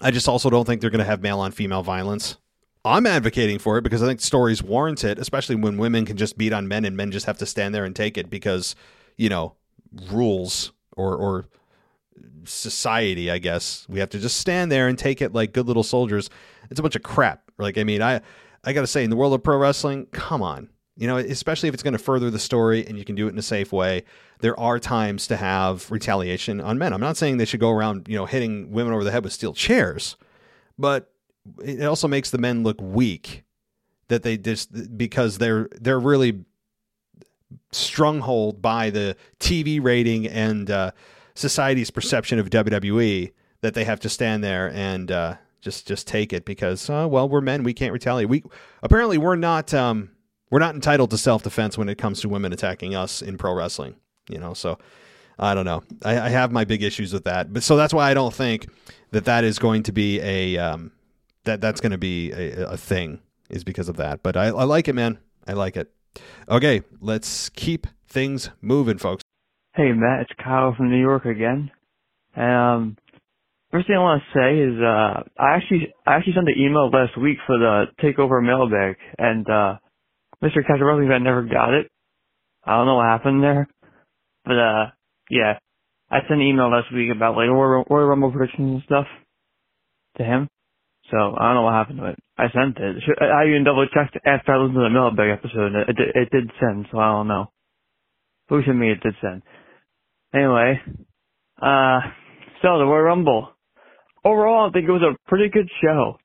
I just also don't think they're going to have male on female violence. I'm advocating for it because I think stories warrant it, especially when women can just beat on men and men just have to stand there and take it because, you know, rules or, or society, I guess. We have to just stand there and take it like good little soldiers. It's a bunch of crap. Like, I mean, I, I got to say, in the world of pro wrestling, come on. You know, especially if it's going to further the story and you can do it in a safe way there are times to have retaliation on men. I'm not saying they should go around, you know, hitting women over the head with steel chairs, but it also makes the men look weak that they just because they're they're really stronghold by the TV rating and uh, society's perception of WWE that they have to stand there and uh, just just take it because uh, well we're men we can't retaliate we apparently we're not um, we're not entitled to self defense when it comes to women attacking us in pro wrestling you know. So I don't know. I, I, have my big issues with that, but so that's why I don't think that that is going to be a um, that that's going to be a, a, thing is because of that. But I, I like it, man. I like it. Okay, let's keep things moving, folks. Hey, Matt, it's Kyle from New York again. Um, first thing I want to say is uh, I actually I actually sent an email last week for the takeover mailbag, and uh, Mr. Casualty never got it. I don't know what happened there. But uh, yeah, I sent an email last week about like Royal Rumble predictions and stuff to him. So I don't know what happened to it. I sent it. I even double checked after I listened to the mailbag episode. It, it, it did send, so I don't know. Who sent me it did send. Anyway, uh, so the Royal Rumble. Overall, I think it was a pretty good show.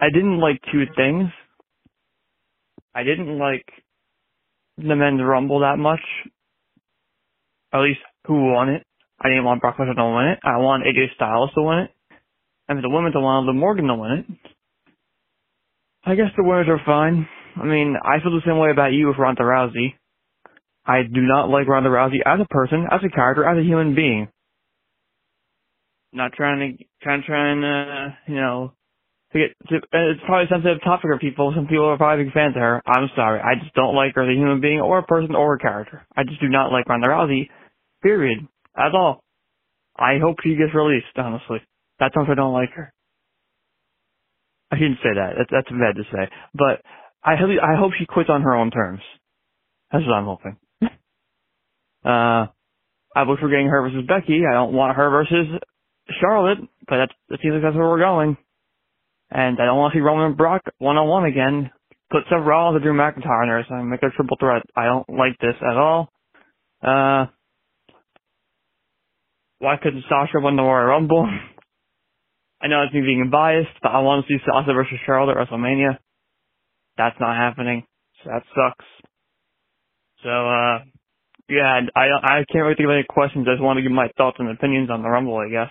I didn't like two things. I didn't like the men's rumble that much at least who won it. I didn't want Brock Lesnar to win it. I want AJ Styles to win it. And for the women, I wanted Liv Morgan to win it. I guess the winners are fine. I mean, I feel the same way about you with Ronda Rousey. I do not like Ronda Rousey as a person, as a character, as a human being. Not trying to, trying, trying, uh, you know, to get, to, it's probably a sensitive topic for people. Some people are probably big fans of her. I'm sorry. I just don't like her as a human being or a person or a character. I just do not like Ronda Rousey Period. That's all. I hope she gets released, honestly. That's how I don't like her. I shouldn't say that. That's, that's bad to say. But I hope, I hope she quits on her own terms. That's what I'm hoping. [laughs] uh, I wish we're getting her versus Becky. I don't want her versus Charlotte, but that's, it seems like that's where we're going. And I don't want to see Roman Brock one on one again. Put Seth Rollins and Drew McIntyre so I make a triple threat. I don't like this at all. Uh, why couldn't Sasha win the Royal Rumble? I know it's me being biased, but I want to see Sasha versus Charlotte at WrestleMania. That's not happening. So that sucks. So, uh, yeah, I, I can't really think of any questions. I just want to give my thoughts and opinions on the Rumble, I guess.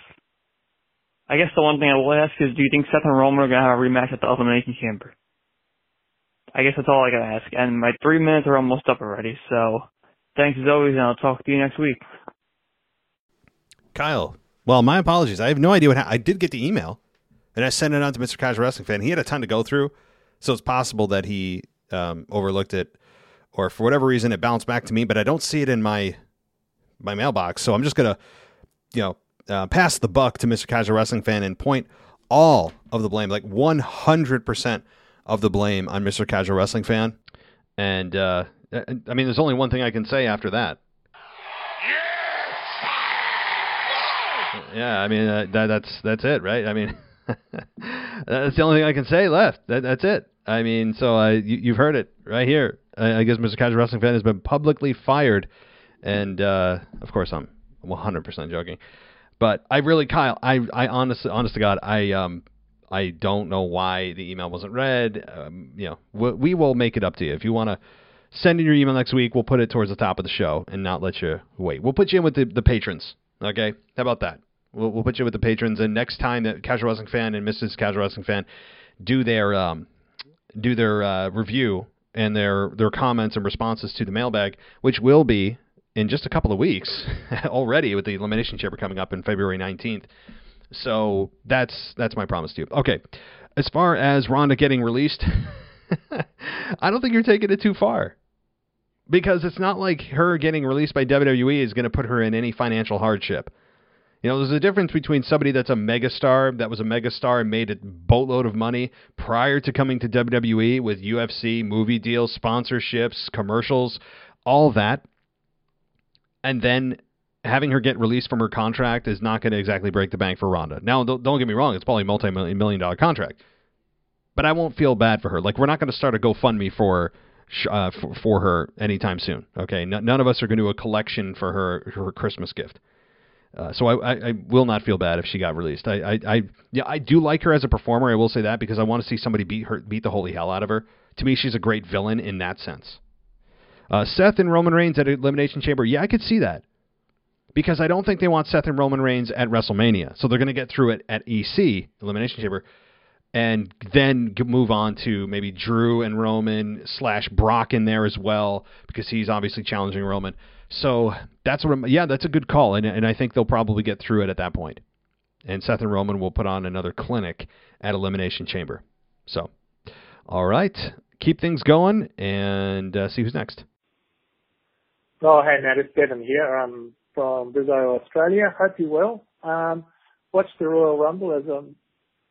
I guess the one thing I will ask is, do you think Seth and Roman are going to have a rematch at the Elimination Chamber? I guess that's all I got to ask. And my three minutes are almost up already, so thanks as always, and I'll talk to you next week. Kyle. Well, my apologies. I have no idea what happened. I did get the email, and I sent it on to Mr. Casual Wrestling Fan. He had a ton to go through, So it's possible that he um, overlooked it, or for whatever reason it bounced back to me, but I don't see it in my my mailbox. So I'm just gonna, you know, uh, pass the buck to Mr. Casual Wrestling Fan and point all of the blame, like 100 percent of the blame on Mr. Casual Wrestling Fan. And uh, I mean, there's only one thing I can say after that. Yeah, I mean uh, that, that's that's it, right? I mean, [laughs] that's the only thing I can say left. That, that's it. I mean, so uh, you, have heard it right here. I, I, guess Mr. Casual Wrestling Fan has been publicly fired, and uh, of course I'm 100% joking. But I really, Kyle, I, I honest, honest to God, I um, I don't know why the email wasn't read. Um, you know, we, we will make it up to you if you want to send in your email next week. We'll put it towards the top of the show and not let you wait. We'll put you in with the, the patrons. Okay, how about that? We'll, we'll put you with the patrons, and next time that Casual Wrestling Fan and Mrs. Casual Wrestling Fan do their um, do their uh, review and their their comments and responses to the mailbag, which will be in just a couple of weeks [laughs] already with the elimination chamber coming up in February 19th. So that's that's my promise to you. Okay, as far as Ronda getting released, [laughs] I don't think you're taking it too far because it's not like her getting released by WWE is going to put her in any financial hardship. You know, there's a difference between somebody that's a megastar, that was a megastar and made a boatload of money prior to coming to WWE with UFC, movie deals, sponsorships, commercials, all that. And then having her get released from her contract is not going to exactly break the bank for Ronda. Now, don't get me wrong, it's probably a multi-million dollar contract. But I won't feel bad for her. Like, we're not going to start a GoFundMe for uh, for, for, her anytime soon. Okay, N- none of us are going to do a collection for her her Christmas gift. Uh, so I, I, I, will not feel bad if she got released. I, I, I, yeah, I do like her as a performer. I will say that because I want to see somebody beat her, beat the holy hell out of her. To me, she's a great villain in that sense. Uh, Seth and Roman Reigns at Elimination Chamber. Yeah, I could see that because I don't think they want Seth and Roman Reigns at WrestleMania. So they're going to get through it at EC Elimination Chamber, and then move on to maybe Drew and Roman slash Brock in there as well because he's obviously challenging Roman. So that's what I'm, yeah, that's a good call, and and I think they'll probably get through it at that point. And Seth and Roman will put on another clinic at Elimination Chamber. So, all right, keep things going and uh, see who's next. Oh, hey Matt, it's Devin here. I'm from Brisbane, Australia. Hope you're well. Um, watched the Royal Rumble as um,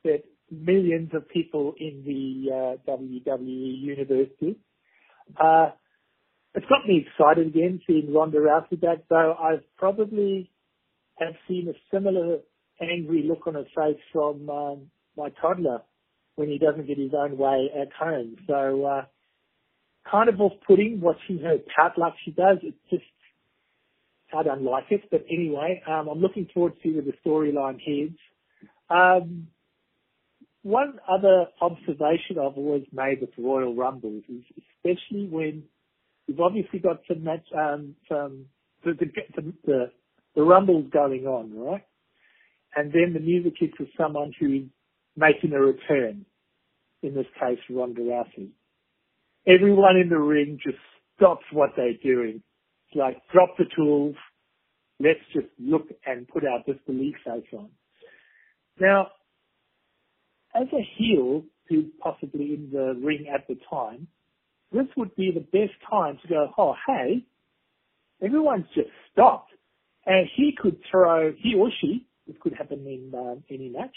that millions of people in the uh, WWE universe did. Uh, it's got me excited again seeing Ronda Rousey back, though I've probably have seen a similar angry look on her face from um, my toddler when he doesn't get his own way at home. So, uh, kind of off-putting watching her pout like she does. It's just, I don't like it. But anyway, um, I'm looking forward to where the storyline heads. Um, one other observation I've always made with Royal Rumbles is especially when You've obviously got some match, um, some the the, the the rumbles going on, right? And then the music hits for someone who's making a return. In this case, Ronda Rousey. Everyone in the ring just stops what they're doing. It's like drop the tools. Let's just look and put our disbelief face on. Now, as a heel who's possibly in the ring at the time, this would be the best time to go, oh, hey, everyone's just stopped. And he could throw, he or she, this could happen in uh, any match,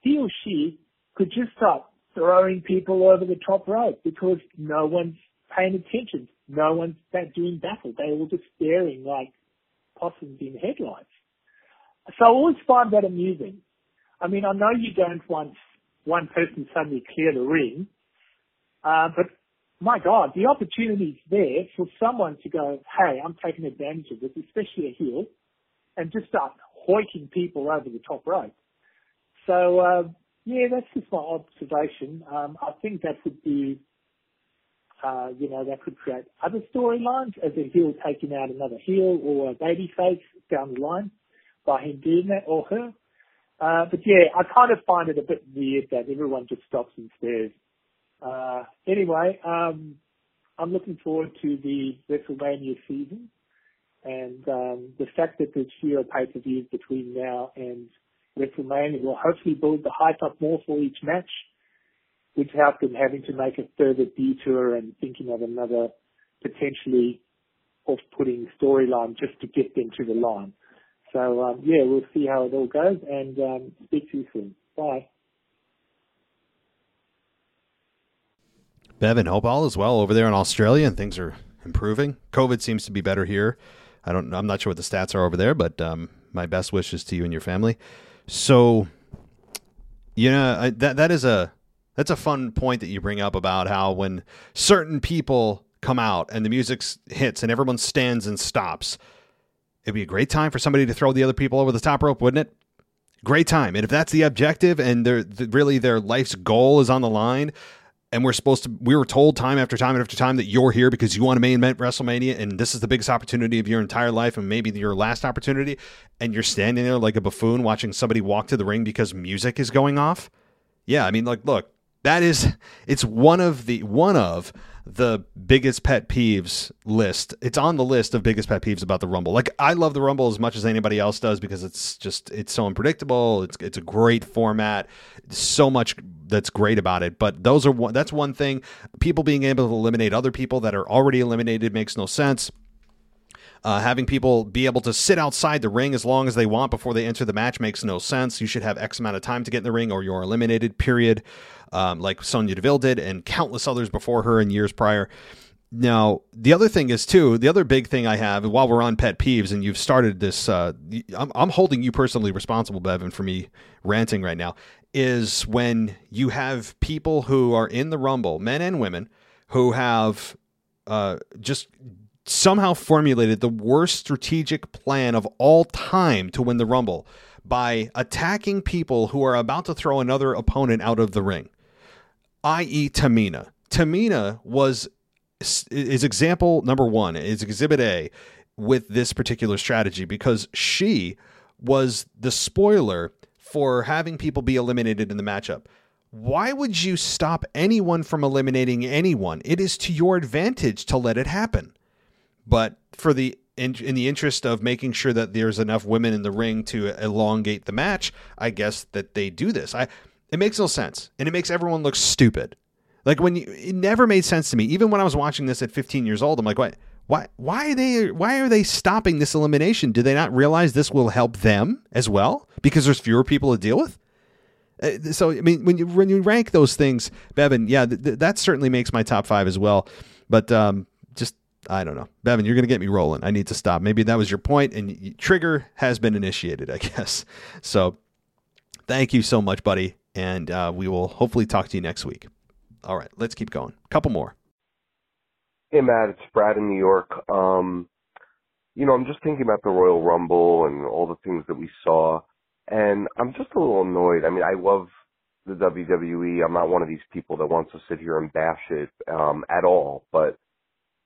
he or she could just start throwing people over the top rope because no one's paying attention. No one's doing battle. They're all just staring like possums in headlights. So I always find that amusing. I mean, I know you don't want one person suddenly clear the ring, uh, but my God, the opportunity's there for someone to go, hey, I'm taking advantage of this, especially a heel, and just start hoiking people over the top rope. So, uh, yeah, that's just my observation. Um, I think that would be, uh, you know, that could create other storylines as a heel taking out another heel or a baby face down the line by him doing that or her. Uh, but yeah, I kind of find it a bit weird that everyone just stops and stares uh, anyway, um, I'm looking forward to the WrestleMania season and um, the fact that there's fewer pay-per-views between now and WrestleMania will hopefully build the hype up more for each match. without them having to make a further detour and thinking of another potentially off-putting storyline just to get them to the line. So um, yeah, we'll see how it all goes, and um, speak to you soon. Bye. Bevan, hope all is well over there in Australia and things are improving. COVID seems to be better here. I don't. I'm not sure what the stats are over there, but um, my best wishes to you and your family. So, you know, I, that that is a that's a fun point that you bring up about how when certain people come out and the music hits and everyone stands and stops, it'd be a great time for somebody to throw the other people over the top rope, wouldn't it? Great time. And if that's the objective and they're, really their life's goal is on the line, and we're supposed to we were told time after time after time that you're here because you want to main event WrestleMania and this is the biggest opportunity of your entire life and maybe your last opportunity and you're standing there like a buffoon watching somebody walk to the ring because music is going off. Yeah, I mean like look, that is it's one of the one of the biggest pet peeves list. It's on the list of biggest pet peeves about the Rumble. Like I love the Rumble as much as anybody else does because it's just it's so unpredictable. It's it's a great format. So much that's great about it. But those are one that's one thing. People being able to eliminate other people that are already eliminated makes no sense. Uh, having people be able to sit outside the ring as long as they want before they enter the match makes no sense. You should have X amount of time to get in the ring or you're eliminated, period um, like Sonya Deville did, and countless others before her in years prior. Now, the other thing is too. The other big thing I have, while we're on pet peeves, and you've started this, uh, I'm, I'm holding you personally responsible, Bevan, for me ranting right now. Is when you have people who are in the Rumble, men and women, who have uh, just somehow formulated the worst strategic plan of all time to win the Rumble by attacking people who are about to throw another opponent out of the ring i.e., Tamina. Tamina was is example number one, is exhibit A with this particular strategy because she was the spoiler for having people be eliminated in the matchup. Why would you stop anyone from eliminating anyone? It is to your advantage to let it happen. But for the in, in the interest of making sure that there's enough women in the ring to elongate the match, I guess that they do this. I it makes no sense, and it makes everyone look stupid. Like when you, it never made sense to me. Even when I was watching this at 15 years old, I'm like, what? Why? Why are they? Why are they stopping this elimination? Do they not realize this will help them as well because there's fewer people to deal with? Uh, so I mean, when you when you rank those things, Bevan, yeah, th- th- that certainly makes my top five as well. But um, just I don't know, Bevan, you're going to get me rolling. I need to stop. Maybe that was your point, and trigger has been initiated, I [laughs] guess. So, thank you so much, buddy and uh, we will hopefully talk to you next week. All right, let's keep going. Couple more. Hey, Matt, it's Brad in New York. Um, you know, I'm just thinking about the Royal Rumble and all the things that we saw, and I'm just a little annoyed. I mean, I love the WWE. I'm not one of these people that wants to sit here and bash it um, at all, but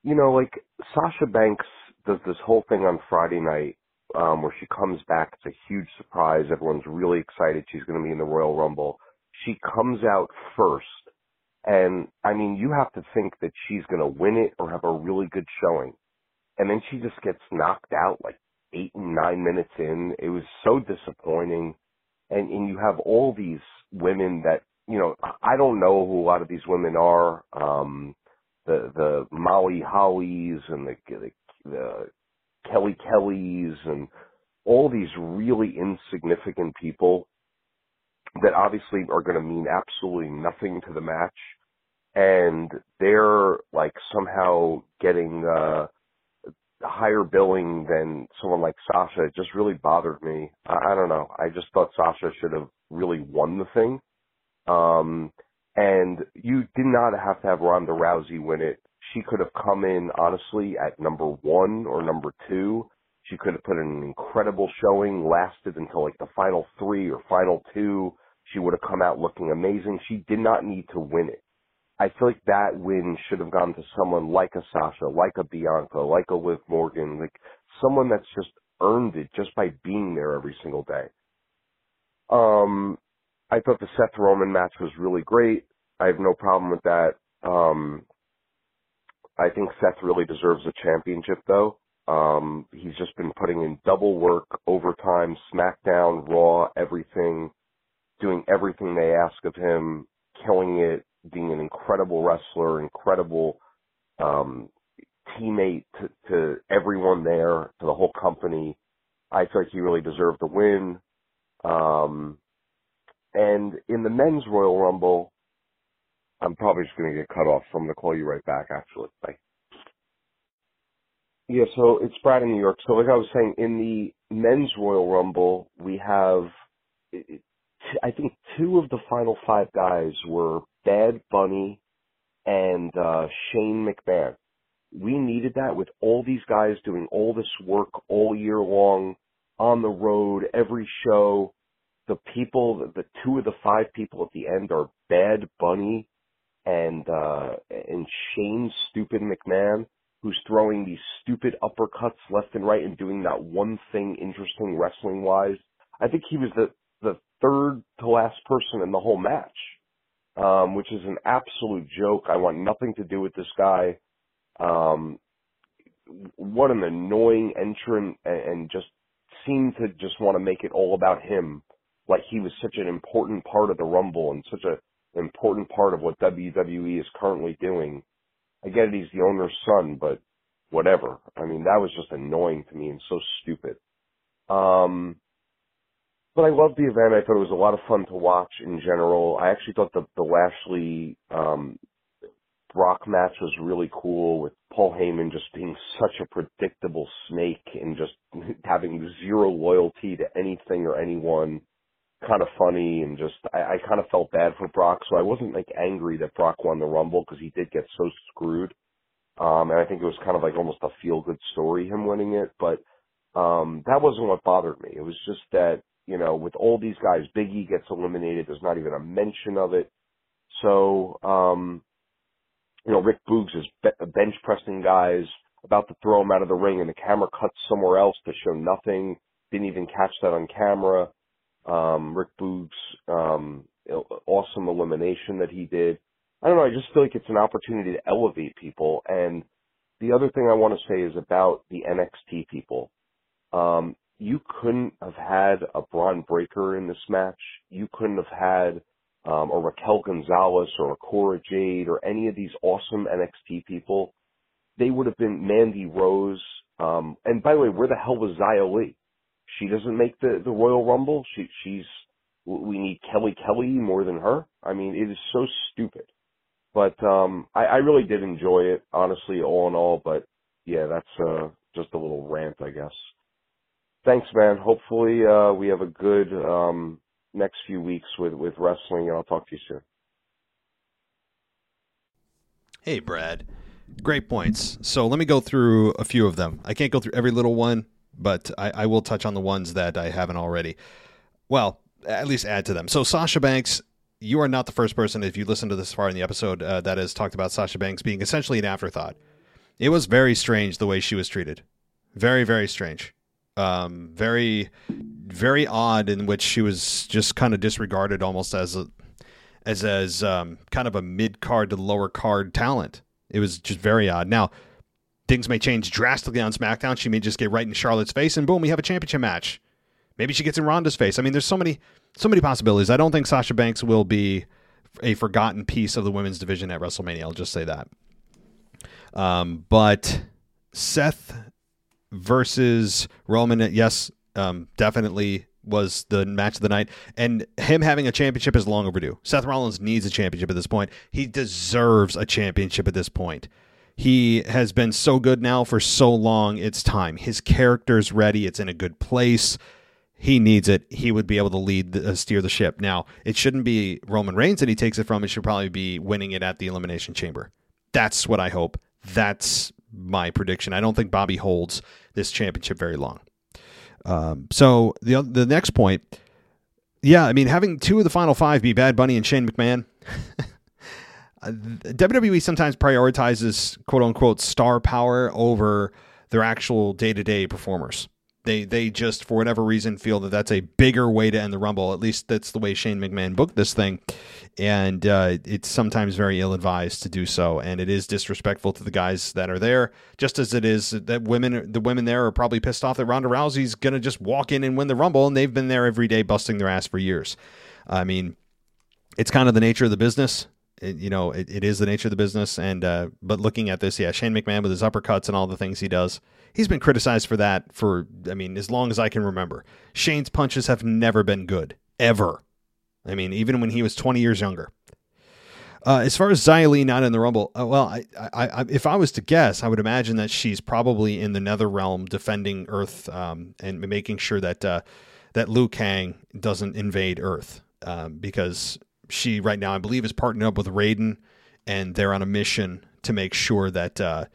you know, like Sasha Banks does this whole thing on Friday night um, where she comes back. It's a huge surprise. Everyone's really excited. She's going to be in the Royal Rumble. She comes out first. And I mean, you have to think that she's going to win it or have a really good showing. And then she just gets knocked out like eight and nine minutes in. It was so disappointing. And, and you have all these women that, you know, I don't know who a lot of these women are. Um, the, the Molly Hollies and the, the, the Kelly Kellys and all these really insignificant people that obviously are going to mean absolutely nothing to the match and they're like somehow getting uh higher billing than someone like Sasha it just really bothered me. I, I don't know. I just thought Sasha should have really won the thing. Um and you did not have to have Ronda Rousey win it she could have come in honestly at number one or number two. She could have put in an incredible showing, lasted until like the final three or final two. She would have come out looking amazing. She did not need to win it. I feel like that win should have gone to someone like a Sasha, like a Bianca, like a Liv Morgan, like someone that's just earned it just by being there every single day. Um, I thought the Seth Roman match was really great. I have no problem with that. Um, I think Seth really deserves a championship though. Um, he's just been putting in double work, overtime, SmackDown, Raw, everything, doing everything they ask of him, killing it. being an incredible wrestler, incredible um, teammate to, to everyone there, to the whole company. I feel like he really deserved the win. Um, and in the men's Royal Rumble, I'm probably just going to get cut off, so I'm going to call you right back, actually. Bye. Yeah, so it's Brad in New York. So like I was saying, in the men's Royal Rumble, we have, I think two of the final five guys were Bad Bunny and uh, Shane McMahon. We needed that with all these guys doing all this work all year long on the road, every show. The people, the two of the five people at the end are Bad Bunny and uh and Shane Stupid McMahon, who's throwing these stupid uppercuts left and right and doing that one thing interesting wrestling wise. I think he was the the third to last person in the whole match um, which is an absolute joke. I want nothing to do with this guy. Um, what an annoying entrant and, and just seemed to just want to make it all about him. Like he was such an important part of the Rumble and such a important part of what WWE is currently doing. I get it, he's the owner's son, but whatever. I mean, that was just annoying to me and so stupid. Um, but I loved the event. I thought it was a lot of fun to watch in general. I actually thought the the Lashley um, Brock match was really cool with Paul Heyman just being such a predictable snake and just [laughs] having zero loyalty to anything or anyone. Kind of funny and just I, I kind of felt bad for Brock, so I wasn't like angry that Brock won the Rumble because he did get so screwed. Um, and I think it was kind of like almost a feel good story him winning it, but um, that wasn't what bothered me. It was just that you know, with all these guys, Biggie gets eliminated. There's not even a mention of it. So, um, you know, Rick Boogs is be- bench pressing guys, about to throw him out of the ring, and the camera cuts somewhere else to show nothing. Didn't even catch that on camera. Um, Rick Boogs, um, awesome elimination that he did. I don't know. I just feel like it's an opportunity to elevate people. And the other thing I want to say is about the NXT people. Um, you couldn't have had a Bron Breakker in this match. You couldn't have had um, a Raquel Gonzalez or a Cora Jade or any of these awesome NXT people. They would have been Mandy Rose. Um, and by the way, where the hell was Xia Li? She doesn't make the, the Royal Rumble. She, she's, we need Kelly Kelly more than her. I mean, it is so stupid. But, um, I, I really did enjoy it, honestly, all in all. But yeah, that's, uh, just a little rant, I guess thanks, man. Hopefully, uh, we have a good um, next few weeks with with wrestling, and I'll talk to you soon. Hey, Brad. Great points. So let me go through a few of them. I can't go through every little one, but I, I will touch on the ones that I haven't already. Well, at least add to them. So Sasha Banks, you are not the first person, if you listen to this far in the episode, uh, that has talked about Sasha Banks being essentially an afterthought. It was very strange the way she was treated. Very, very strange um, very very odd in which she was just kind of disregarded almost as a as as um, kind of a mid card to lower card talent. It was just very odd. Now things may change drastically on SmackDown. She may just get right in Charlotte's face, and boom, we have a championship match. Maybe she gets in Ronda's face. I mean, there's so many so many possibilities. I don't think Sasha Banks will be a forgotten piece of the women's division at WrestleMania. I'll just say that. Um, but Seth versus Roman. Yes, um, definitely was the match of the night. And him having a championship is long overdue. Seth Rollins needs a championship at this point. He deserves a championship at this point. He has been so good now for so long. It's time. His character's ready. It's in a good place. He needs it. He would be able to lead, the, uh, steer the ship. Now, it shouldn't be Roman Reigns that he takes it from. It should probably be winning it at the Elimination Chamber. That's what I hope. That's my prediction. I don't think Bobby holds this championship very long. Um, so the the next point, yeah, I mean having two of the final five be Bad Bunny and Shane McMahon. [laughs] WWE sometimes prioritizes quote unquote star power over their actual day to day performers. They they just for whatever reason feel that that's a bigger way to end the Rumble. At least that's the way Shane McMahon booked this thing, and uh, it's sometimes very ill advised to do so, and it is disrespectful to the guys that are there. Just as it is that women the women there are probably pissed off that Ronda Rousey's gonna just walk in and win the Rumble, and they've been there every day busting their ass for years. I mean, it's kind of the nature of the business. It, you know, it, it is the nature of the business. And uh, but looking at this, yeah, Shane McMahon with his uppercuts and all the things he does, he's been criticized for that for I mean as long as I can remember. Shane's punches have never been good ever. I mean, even when he was 20 years younger. Uh, as far as Li not in the Rumble, uh, well, I, I, I, if I was to guess, I would imagine that she's probably in the Nether Realm defending Earth um, and making sure that uh, that Liu Kang doesn't invade Earth um, because she right now, I believe, is partnering up with Raiden, and they're on a mission to make sure that uh,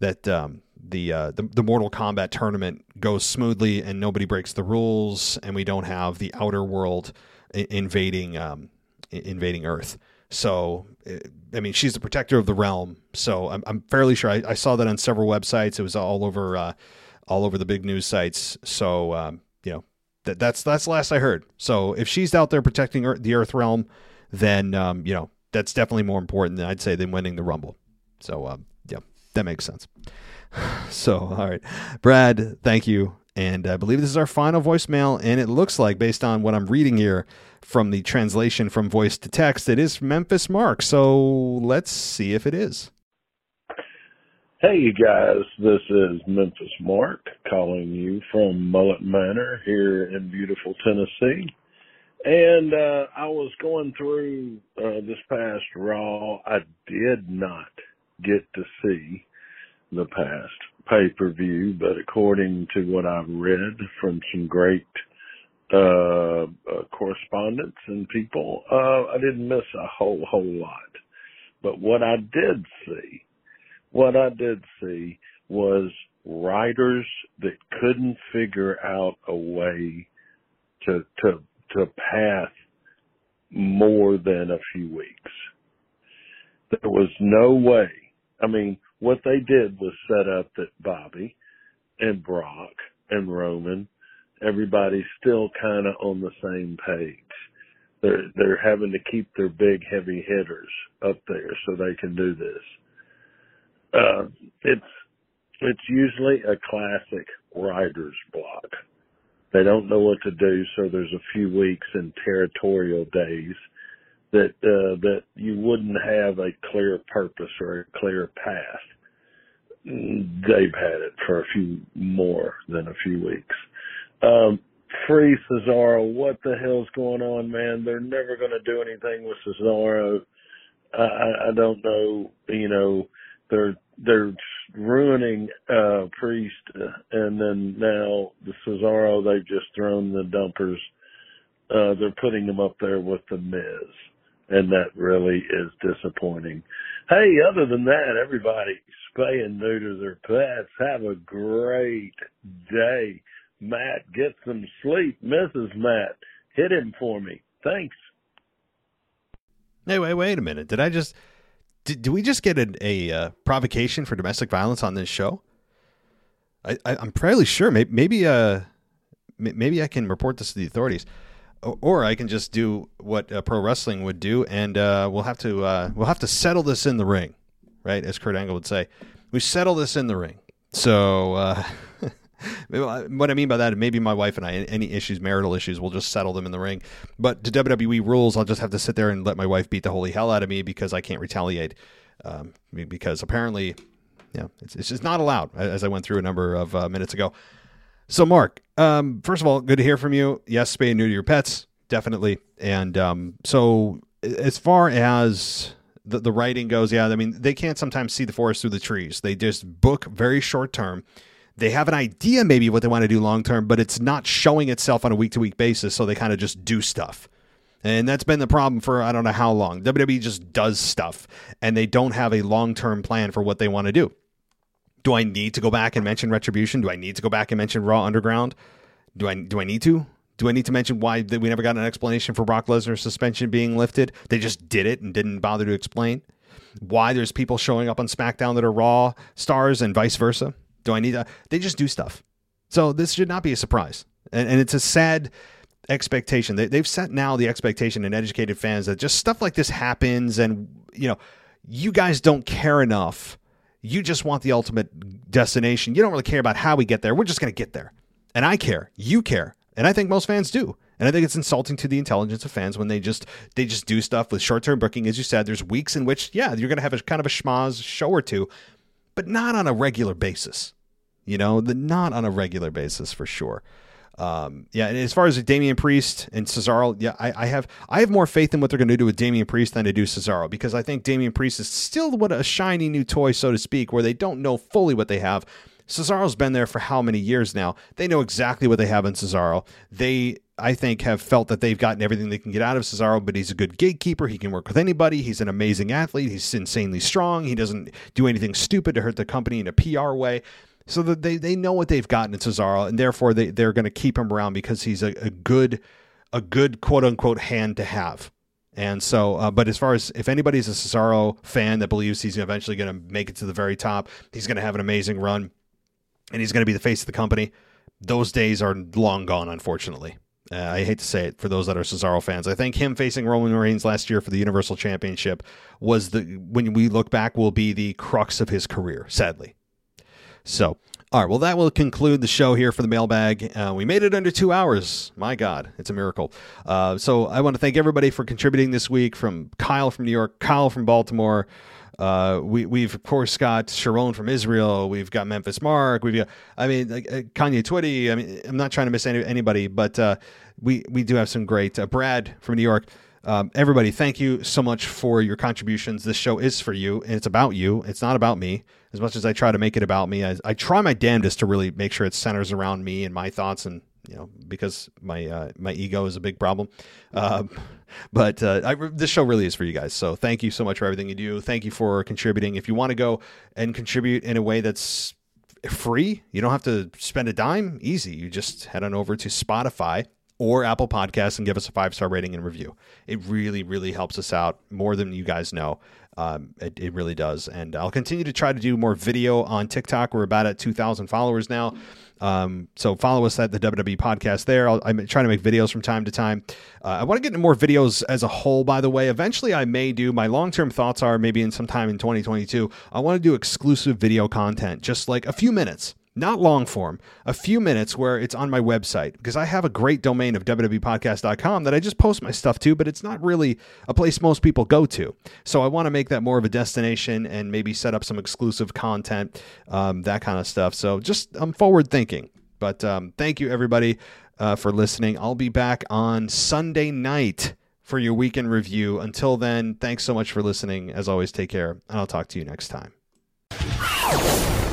that um, the, uh, the the Mortal Kombat tournament goes smoothly and nobody breaks the rules, and we don't have the outer world invading um, invading Earth. So, eh, I mean, she's the protector of the realm. So I'm, I'm fairly sure I, I, saw that on several websites. It was all over, uh, all over the big news sites. So, um, you know, that that's that's last I heard. So if she's out there protecting Earth, the Earth realm, then um, you know that's definitely more important than I'd say than winning the Rumble. So um, yeah, that makes sense. [sighs] So all right, Brad, thank you. And I believe this is our final voicemail, and it looks like, based on what I'm reading here, from the translation from voice to text, it is Memphis Mark. So let's see if it is. Hey, you guys, this is Memphis Mark calling you from Mullet Manor here in beautiful Tennessee. And uh, I was going through uh, this past Raw. I did not get to see the past pay per view, but according to what I've read from some great uh, uh, correspondence and people, uh, I didn't miss a whole, whole lot. But what I did see, what I did see was writers that couldn't figure out a way to, to, to path more than a few weeks. There was no way. I mean, what they did was set up that Bobby and Brock and Roman everybody's still kind of on the same page. They're they're having to keep their big heavy hitters up there so they can do this. Uh, it's it's usually a classic writer's block. They don't know what to do, so there's a few weeks in territorial days that uh, that you wouldn't have a clear purpose or a clear path. They've had it for a few more than a few weeks. Um, free Cesaro, what the hell's going on, man? They're never going to do anything with Cesaro. I, I don't know, you know, they're they're ruining uh Priest, and then now the Cesaro they've just thrown the dumpers. Uh They're putting them up there with the Miz, and that really is disappointing. Hey, other than that, everybody spay and neuter their pets. Have a great day. Matt, get some sleep. Mrs. Matt, hit him for me. Thanks. Hey, wait, wait a minute. Did I just did, did we just get a, a uh, provocation for domestic violence on this show? I, am fairly sure. Maybe maybe uh maybe I can report this to the authorities, or, or I can just do what uh, pro wrestling would do, and uh, we'll have to uh, we'll have to settle this in the ring, right? As Kurt Angle would say, we settle this in the ring. So. [laughs] [laughs] What I mean by that, maybe my wife and I, any issues, marital issues, we'll just settle them in the ring. But to WWE rules, I'll just have to sit there and let my wife beat the holy hell out of me because I can't retaliate. Um, because apparently, yeah, it's, it's just not allowed, as I went through a number of uh, minutes ago. So, Mark, um, first of all, good to hear from you. Yes, spay and neuter your pets, definitely. And um, so, as far as the, the writing goes, yeah, I mean, they can't sometimes see the forest through the trees. They just book very short term they have an idea maybe what they want to do long term, but it's not showing itself on a week to week basis. So they kind of just do stuff. And that's been the problem for I don't know how long. WWE just does stuff and they don't have a long term plan for what they want to do. Do I need to go back and mention Retribution? Do I need to go back and mention Raw Underground? Do I do I need to? Do I need to mention why we never got an explanation for Brock Lesnar's suspension being lifted? They just did it and didn't bother to explain why there's people showing up on SmackDown that are Raw stars and vice versa. Do I need to? They just do stuff. So this should not be a surprise. And, and it's a sad expectation. They, they've set now the expectation in educated fans that just stuff like this happens and, you know, you guys don't care enough. You just want the ultimate destination. You don't really care about how we get there. We're just going to get there. And I care. You care. And I think most fans do. And I think it's insulting to the intelligence of fans when they just they just do stuff with short term booking. As you said, there's weeks in which, yeah, you're gonna have a kind of a schmaz show or two, but not on a regular basis. You know, the not on a regular basis for sure. Um, yeah, and as far as Damian Priest and Cesaro, yeah, I, I have I have more faith in what they're going to do with Damian Priest than to do Cesaro because I think Damian Priest is still what a shiny new toy, so to speak, where they don't know fully what they have. Cesaro's been there for how many years now? They know exactly what they have in Cesaro. They, I think, have felt that they've gotten everything they can get out of Cesaro, but he's a good gatekeeper. He can work with anybody. He's an amazing athlete. He's insanely strong. He doesn't do anything stupid to hurt the company in a PR way so that they, they know what they've gotten in Cesaro, and therefore they, they're going to keep him around because he's a, a good a good quote unquote hand to have. And so, uh, but as far as if anybody's a Cesaro fan that believes he's eventually going to make it to the very top, he's going to have an amazing run, and he's going to be the face of the company. Those days are long gone, unfortunately. Uh, I hate to say it for those that are Cesaro fans. I think him facing Roman Reigns last year for the Universal Championship was the when we look back will be the crux of his career. Sadly, so, all right. Well, that will conclude the show here for the mailbag. Uh, we made it under two hours. My God, it's a miracle. Uh, so, I want to thank everybody for contributing this week from Kyle from New York, Kyle from Baltimore. Uh, we, we've of course got Sharon from Israel. We've got Memphis Mark. We've got, I mean, like, uh, Kanye Twitty. I mean, I'm not trying to miss any, anybody, but uh, we we do have some great. Uh, Brad from New York. Um, everybody, thank you so much for your contributions. This show is for you, and it's about you. It's not about me. As much as I try to make it about me, I, I try my damnedest to really make sure it centers around me and my thoughts, and you know, because my uh, my ego is a big problem. Um, [laughs] but uh, I, this show really is for you guys. So thank you so much for everything you do. Thank you for contributing. If you want to go and contribute in a way that's free, you don't have to spend a dime. Easy. You just head on over to Spotify or Apple Podcasts and give us a five star rating and review. It really, really helps us out more than you guys know. Um, it, it, really does. And I'll continue to try to do more video on TikTok. We're about at 2,000 followers now. Um, so follow us at the WWE podcast there. i am trying to make videos from time to time. Uh, I want to get into more videos as a whole, by the way. Eventually, I may do my long term thoughts are maybe in some time in 2022. I want to do exclusive video content, just like a few minutes not long form, a few minutes where it's on my website because I have a great domain of www.podcast.com that I just post my stuff to, but it's not really a place most people go to. So I want to make that more of a destination and maybe set up some exclusive content, um, that kind of stuff. So just I'm forward thinking. But um, thank you everybody uh, for listening. I'll be back on Sunday night for your weekend review. Until then, thanks so much for listening. As always, take care, and I'll talk to you next time.